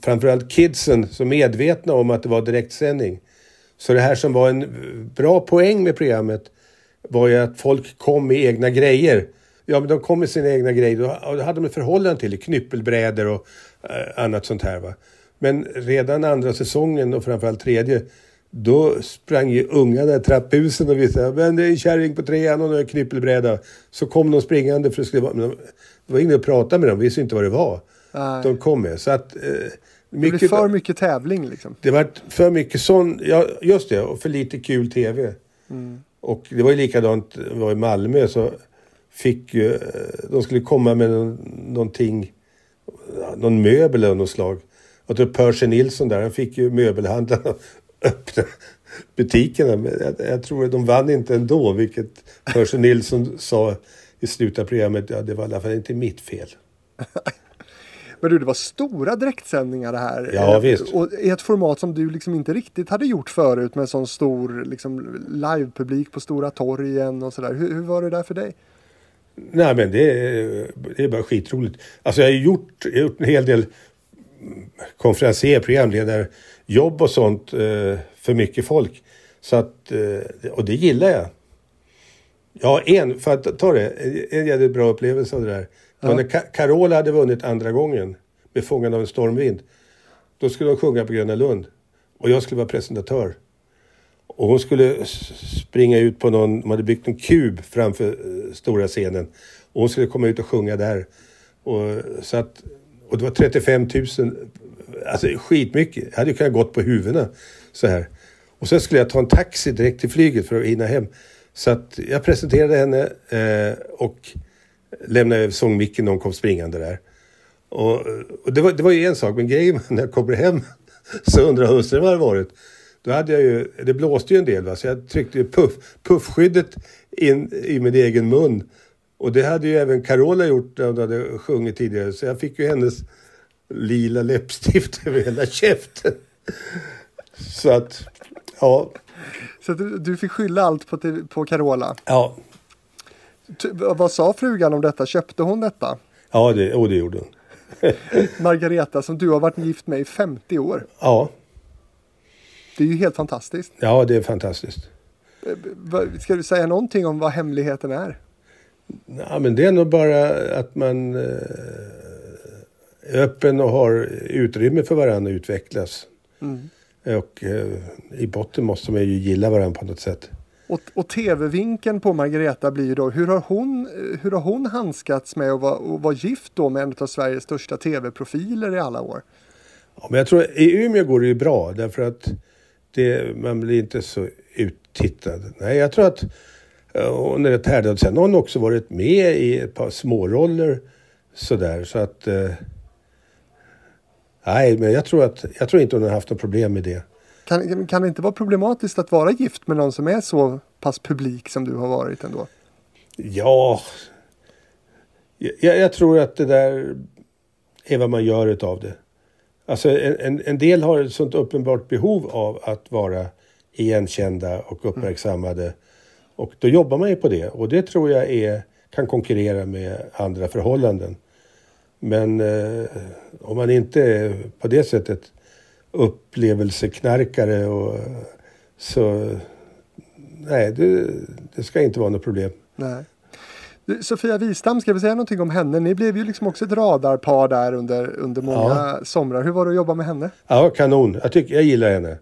framförallt kidsen så medvetna om att det var direktsändning. Så det här som var en bra poäng med programmet var ju att folk kom med egna grejer. Ja, men de kom med sina egna grejer. Och då hade de ett förhållande till det. Knyppelbrädor och eh, annat sånt här. Va? Men redan andra säsongen och framförallt tredje då sprang ju ungarna i trapphusen och visste men det är en kärring på trean och en knyppelbräda. Så kom de springande för det skulle vara... Men de, det var ingen att prata med dem, de visste inte vad det var. Nej. De kom med. Så att... Eh, Det blev mycket, för mycket tävling liksom. det var för mycket sån, ja just det, och för lite kul tv. Och det var ju likadant, det var i Malmö så fick ju, eh, de skulle komma med någon, någonting, någon möbel av något slag. Och då Percy Nilsson där, han fick ju möbelhandlarna öppna butikerna. Men jag, jag tror att de vann inte ändå, vilket Percy Nilsson sa i slutet av programmet, ja det var i alla fall inte mitt fel. Men du, det var stora direktsändningar det här. Ja, Eh, visst. Och i ett format som du liksom inte riktigt hade gjort förut med sån stor liksom, livepublik på Stora torgen och sådär. Hur, hur var det där för dig? Nej men det är, det är bara skitroligt. Alltså jag har gjort, jag har gjort en hel del konferencier, programledarjobb och sånt eh, för mycket folk. Så att, eh, och det gillar jag. Ja, en, för att ta det, en jävligt bra upplevelse av det där. Ja. när Carola hade vunnit andra gången med Fångad av en stormvind. Då skulle de sjunga på Gröna Lund. Och jag skulle vara presentatör. Och hon skulle springa ut på någon, de hade byggt en kub framför eh, stora scenen. Och hon skulle komma ut och sjunga där. Och, så att, och det var 35 000, alltså skitmycket. Jag hade ju kunnat gått på huvudena så här. Och sen skulle jag ta en taxi direkt till flyget för att hinna hem. Så att jag presenterade henne eh, och lämnade över sångmicken när hon kom springande där. Och, och det, var, det var ju en sak, men grejen när jag kommer hem så undrar hustrun vad det varit. Då hade jag ju, det blåste ju en del va, så jag tryckte puff, puffskyddet in i min egen mun. Och det hade ju även Carola gjort när hon hade sjungit tidigare, så jag fick ju hennes lila läppstift över hela käften. Så att, ja, Så att du, du fick skylla allt på, på Carola. ja, vad sa frugan om detta? Köpte hon detta? ja det, och det gjorde hon. Margareta som du har varit gift med i 50 år. Ja, Det är ju helt fantastiskt. ja det är fantastiskt. Eh, Ska du säga någonting om vad hemligheten är? Ja, men det är nog bara att man eh, är öppen och har utrymme för varandra att utvecklas. Och eh, i botten måste man ju gilla varandra på något sätt. Och, och tv-vinkeln på Margareta blir ju då, hur har hon, hur har hon handskats med att vara, att vara gift då med en av Sveriges största tv-profiler i alla år? Ja, men jag tror i Umeå går det ju bra därför att det, man blir inte så uttittad. Nej, jag tror att eh, hon är rätt härdad. Sen har hon också varit med i ett par småroller sådär så att... Eh, nej, men jag tror, att, jag tror inte hon har haft något problem med det. Kan, kan det inte vara problematiskt att vara gift med någon som är så pass publik som du har varit ändå? Ja, jag, jag tror att det där är vad man gör utav det. Alltså en, en, en del har ett sånt uppenbart behov av att vara igenkända och uppmärksammade. Mm. Och då jobbar man ju på det och det tror jag är, kan konkurrera med andra förhållanden. Men eh, om man inte på det sättet upplevelseknarkare och så... Nej, det, det ska inte vara något problem. Nej. Sofia Wistam, ska vi säga någonting om henne? Ni blev ju liksom också ett radarpar där under, under många ja. somrar. Hur var det att jobba med henne? Ja, kanon. Jag, tycker, jag gillar henne.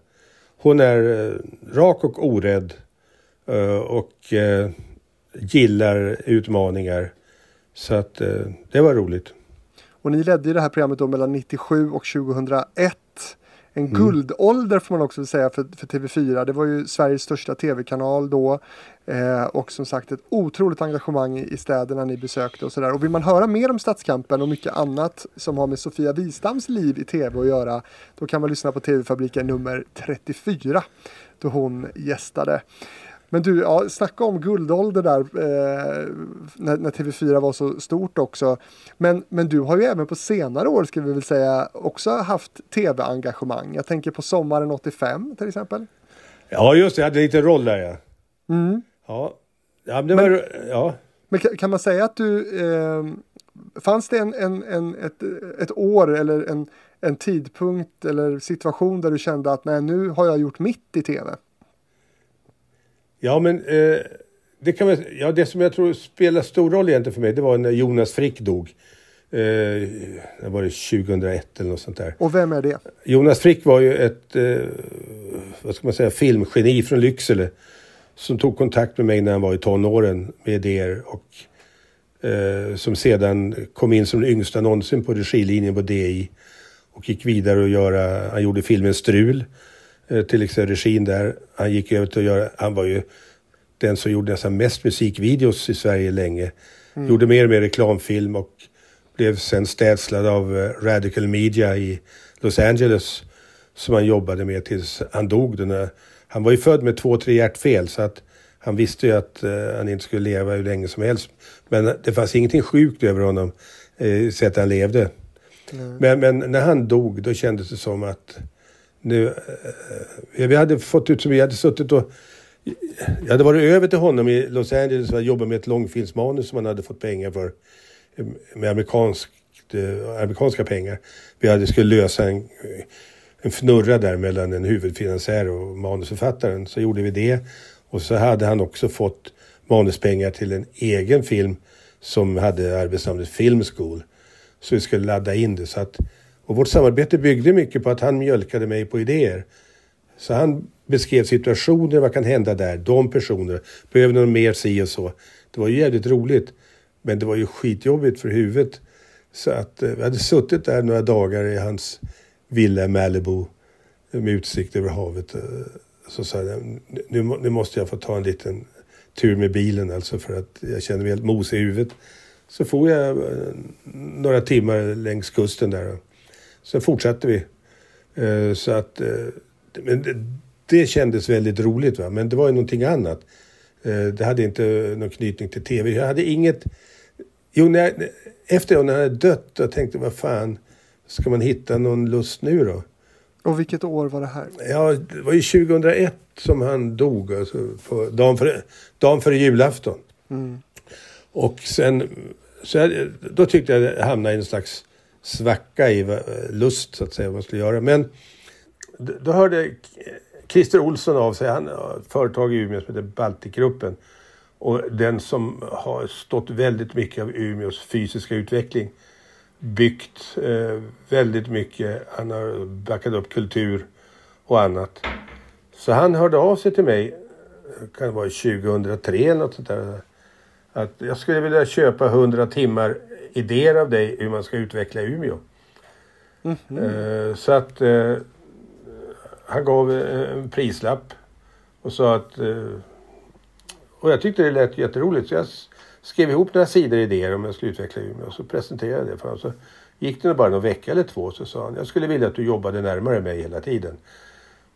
Hon är eh, rak och orädd eh, och eh, gillar utmaningar. Så att det var roligt. Och ni ledde ju det här programmet då mellan 97 och 2001 en mm. guldålder får man också säga för, för TV4. Det var ju Sveriges största tv-kanal då. Eh, och som sagt ett otroligt engagemang i, städerna ni besökte och sådär. Och vill man höra mer om Stadskampen och mycket annat som har med Sofia Wistams liv i tv att göra. Då kan man lyssna på TV-fabriken nummer 34. Då hon gästade. Men du, ja, snacka om guldålder där eh, när, när, TV4 var så stort också. Men, men du har ju även på senare år, ska vi väl säga, också haft tv-engagemang. Jag tänker på sommaren 85 till exempel. Ja, just det. Jag hade lite roll där ja. Mm. Ja. Ja, men, var, ja. Men kan, kan man säga att du... Eh, fanns det en, en, en, ett, ett år eller en, en tidpunkt eller situation där du kände att nej, nu har jag gjort mitt i tv? Ja, men eh, det, kan man, ja, det som jag tror spelar stor roll egentligen för mig, det var när Jonas Frick dog. Eh, det var det 2001 eller något sånt där. Och vem är det? Jonas Frick var ju ett, eh, vad ska man säga, filmgeni från Lycksele. Som tog kontakt med mig när han var i tonåren med idéer och eh, som sedan kom in som den yngsta någonsin på regilinjen på DI. Och gick vidare och göra, han gjorde filmen Strul till exempel regin där. Han gick över till att göra, han var ju den som gjorde nästan mest musikvideos i Sverige länge. Mm. Gjorde mer och mer reklamfilm och blev sen städslad av eh, Radical Media i Los Angeles. Som han jobbade med tills han dog. Den han var ju född med två, tre hjärtfel så att han visste ju att uh, han inte skulle leva hur länge som helst. Men det fanns ingenting sjukt över honom, så att han levde. Mm. Men, men när han dog, då kändes det som att nu, eh, eh, vi hade fått ut som vi hade suttit och... Jag hade varit över till honom i Los Angeles och jobbat med ett långfilmsmanus som han hade fått pengar för. Eh, med amerikansk, amerikanska pengar. Vi hade skulle lösa en, en fnurra där mellan en huvudfinansiär och manusförfattaren. Så gjorde vi det. Och så hade han också fått manuspengar till en egen film som hade arbetsnamnet Film School. Så vi skulle ladda in det. Så att och vårt samarbete byggde mycket på att han mjölkade mig på idéer. Så han beskrev situationer, vad kan hända där, de personer, behöver någon mer si och så. Det var ju jävligt roligt. Men det var ju skitjobbigt för huvudet. Så att eh, vi hade suttit där några dagar i hans villa i Malibu med utsikt över havet. Eh, så sa jag, nu, nu måste jag få ta en liten tur med bilen alltså för att jag känner mig helt mosig i huvudet. Så får jag eh, några timmar längs kusten där. Sen fortsatte vi. Eh, så att... Eh, men det, det kändes väldigt roligt. Va? Men det var ju någonting annat. Eh, det hade inte någon knytning till tv. Jag hade inget... Jo, när jag, efter när han hade dött, jag tänkte vad fan, ska man hitta någon lust nu då? Och vilket år var det här? Ja, det var ju 2001 som han dog, alltså på dagen före, dagen före julafton. Mm. Och sen, så jag, då tyckte jag att jag hamnade i en slags svacka i eh, lust så att säga vad man skulle göra. Men då hörde Christer Olsson av sig. Han har ett företag i Umeå som heter Baltikgruppen. Och den som har stått väldigt mycket av Umeås fysiska utveckling. Byggt eh, väldigt mycket. Han har backat upp kultur och annat. Så han hörde av sig till mig kan det vara 2003 eller något sånt där. Att jag skulle vilja köpa 100 timmar idéer av dig hur man ska utveckla Umeå. Eh, Så att eh, han gav eh, en prislapp och sa att... Och jag tyckte det lät jätteroligt så jag skrev ihop några sidor idéer om jag skulle utveckla Umeå och så presenterade jag det för honom. Så gick det bara någon vecka eller två så sa han jag skulle vilja att du jobbade närmare mig hela tiden.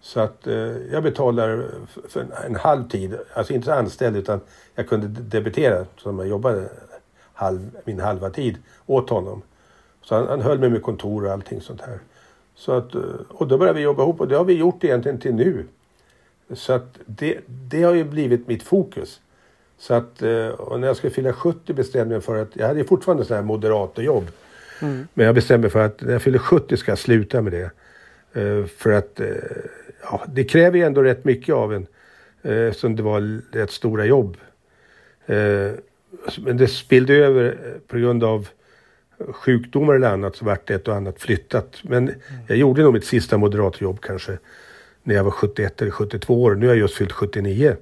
Så att jag betalar för en, halv tid, alltså inte anställd utan jag kunde de- debitera som jag jobbade halv, min halva tid åt honom. Så han, han höll mig med kontor och allting sånt här. Så att, eh, och då började vi jobba ihop och det har vi gjort egentligen till nu. Så att det, det har ju blivit mitt fokus. Så att, eh, och när jag skulle fylla 70 bestämde jag mig för att, jag hade ju fortfarande sådana här moderatorjobb. Men jag bestämde mig för att när jag fyller 70 ska jag sluta med det. Eh, För att ja, det kräver ju ändå rätt mycket av en. eh, Som det var rätt stora jobb. Men det spillde över eh, på grund av sjukdomar eller annat så vart ett och annat flyttat. Men jag gjorde nog mitt sista moderatjobb kanske när jag var 71 eller 72 år. Nu har jag just fyllt 79.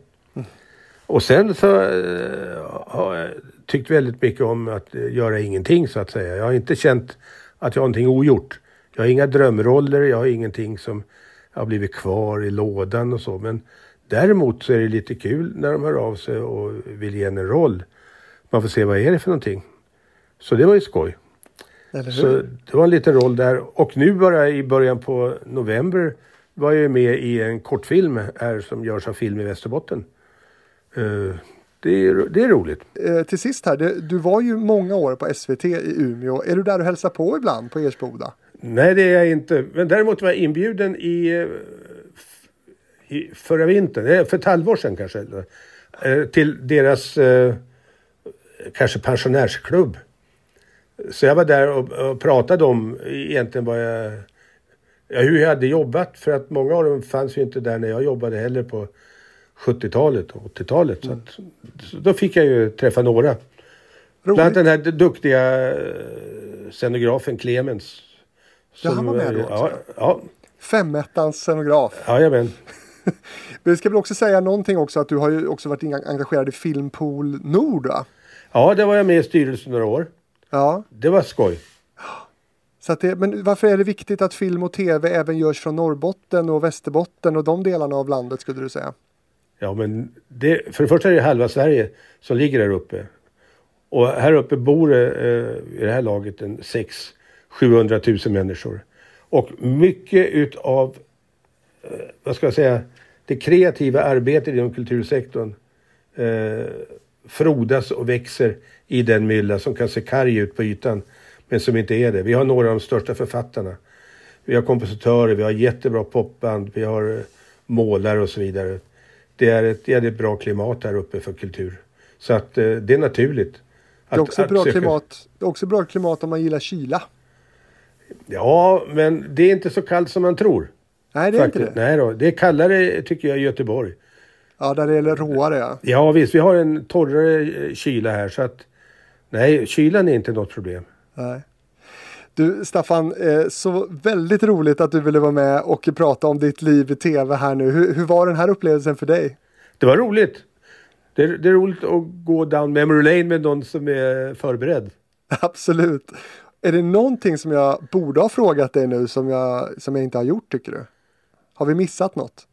Och sen så eh, har jag tyckt väldigt mycket om att eh, göra ingenting så att säga. Jag har inte känt att jag har någonting ogjort. Jag har inga drömroller, jag har ingenting som har blivit kvar i lådan och så. Men däremot så är det lite kul när de hör av sig och vill ge en roll. Man får se vad är det för någonting. Så det var ju skoj. Så det var en liten roll där. Och nu bara i början på november var jag med i en kortfilm här som görs av Film i Västerbotten. Eh, Det är, det är roligt. Eh, till sist här, det, du var ju många år på SVT i Umeå. Är du där och hälsar på ibland på Ersboda? Nej, det är jag inte. Men däremot var jag inbjuden i, eh, i förra vintern, för ett halvår sedan kanske, eh, till deras eh, kanske pensionärsklubb. Så jag var där och, och pratade om egentligen vad jag, ja, hur jag hade jobbat. För att många av dem fanns ju inte där när jag jobbade heller på 70-talet och 80-talet. Så, att, så då fick jag ju träffa några. Bland annat den här duktiga eh, scenografen Clemens. Ja, han var med då Ja, också. ja, Femettans scenograf. jajamän. Vi ska väl också säga någonting också att du har ju också varit enga- engagerad i Filmpool Nord va? Ja, där var jag med i styrelsen några år. Ja, Det var skoj. så att det, men varför är det viktigt att film och tv även görs från Norrbotten och Västerbotten och de delarna av landet skulle du säga? Ja, men det, för det första är det halva Sverige som ligger där uppe. Och här uppe bor det eh, i det här laget en 6 700 000 människor. Och mycket utav, eh, vad ska jag säga, det kreativa arbetet inom kultursektorn eh, frodas och växer i den mylla som kan se karg ut på ytan, men som inte är det. Vi har några av de största författarna. Vi har kompositörer, vi har jättebra popband, vi har eh, målare och så vidare. Det är ett jävligt bra klimat här uppe för kultur. Så att eh, det är naturligt. Det är också bra söka- klimat. Det är också bra klimat om man gillar kyla. Ja, men det är inte så kallt som man tror. Nej, det är faktiskt. inte det. Nej då, det är kallare tycker jag i Göteborg. Ja, där det är råare ja. Ja visst, vi har en torrare eh, kyla här så att nej, kylan är inte något problem. Nej. Du Staffan, eh, så väldigt roligt att du ville vara med och prata om ditt liv i tv här nu. Hur, hur var den här upplevelsen för dig? Det var roligt. Det är, det är roligt att gå down memory lane med någon som är förberedd. Absolut. Är det någonting som jag borde ha frågat dig nu som jag, som jag inte har gjort tycker du? Har vi missat något?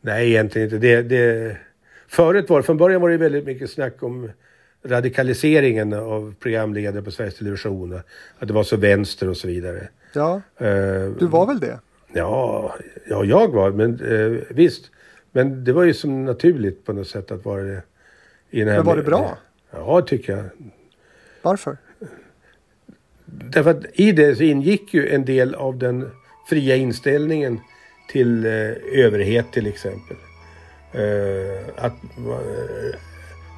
Nej, egentligen inte. Det, det, förut var från början var det väldigt mycket snack om radikaliseringen av programledare på Sveriges Television. Att det var så vänster och så vidare. Ja, Eh, du var väl det? Ja, ja jag var, men eh, visst. Men det var ju som naturligt på något sätt att vara det. I den här Men var det bra? Ja, tycker jag. Varför? Därför att i det så ingick ju en del av den fria inställningen till eh, överhet till exempel. Eh, att eh,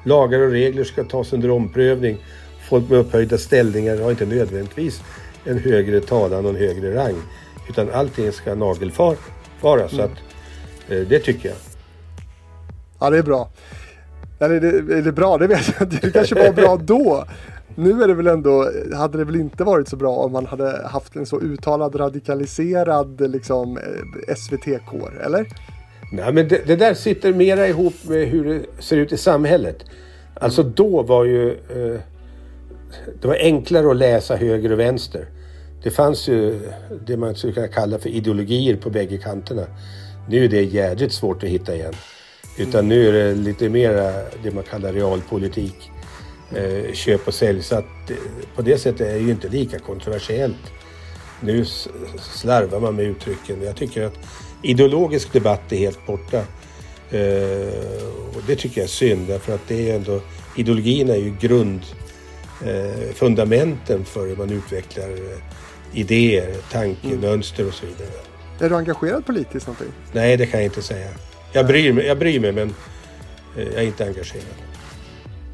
lagar och regler ska tas under omprövning. Folk med upphöjda ställningar har inte nödvändigtvis en högre talan och en högre rang. Utan allting ska nagelfara. Så att eh, det tycker jag. Ja, det är bra. Eller det, är det bra? Det vet jag inte. Det kanske var bra då. nu är det väl ändå, hade det väl inte varit så bra om man hade haft en så uttalad radikaliserad liksom eh, SVT-kår, eller? Nej, men det, det, där sitter mera ihop med hur det ser ut i samhället. Alltså då var ju... Eh, det var enklare att läsa höger och vänster. Det fanns ju det man skulle kunna kalla för ideologier på bägge kanterna. Nu är det jädrigt svårt att hitta igen. Utan nu är det lite mera det man kallar realpolitik. Eh, köp och sälj. Så att eh, på det sättet är det ju inte lika kontroversiellt. Nu slarvar man med uttrycken. Jag tycker att ideologisk debatt är helt borta. Eh, och det tycker jag är synd därför att det är ändå ideologierna är ju grund fundamenten för hur man utvecklar idéer, tankemönster och så vidare. Är du engagerad politiskt någonting? Nej, det kan jag inte säga. Jag bryr mig, jag bryr mig men jag är inte engagerad.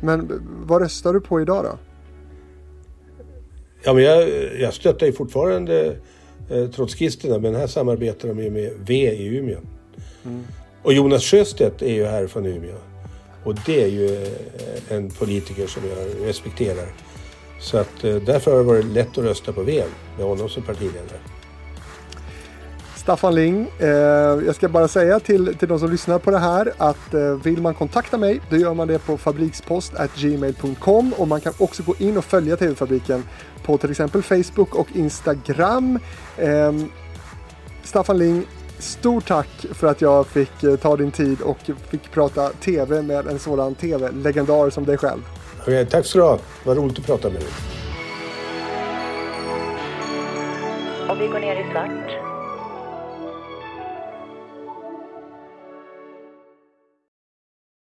Men vad röstar du på idag då? Ja, men jag, jag stöttar ju fortfarande eh, trotskisterna men här samarbetar de ju med V i Umeå. Mm. Och Jonas Sjöstedt är ju här från Umeå. Och det är ju eh, en politiker som jag respekterar. Så att eh, därför har det varit lätt att rösta på V med honom som partiledare. Staffan Ling, eh, jag ska bara säga till, till de som lyssnar på det här att eh, vill man kontakta mig då gör man det på fabrikspost.gmail.com och man kan också gå in och följa TV-fabriken på till exempel Facebook och Instagram. Eh, Staffan Ling, stort tack för att jag fick eh, ta din tid och fick prata TV med en sådan TV-legendar som dig själv. Okay, tack så du ha. Vad roligt att prata med dig. Om vi går ner i svart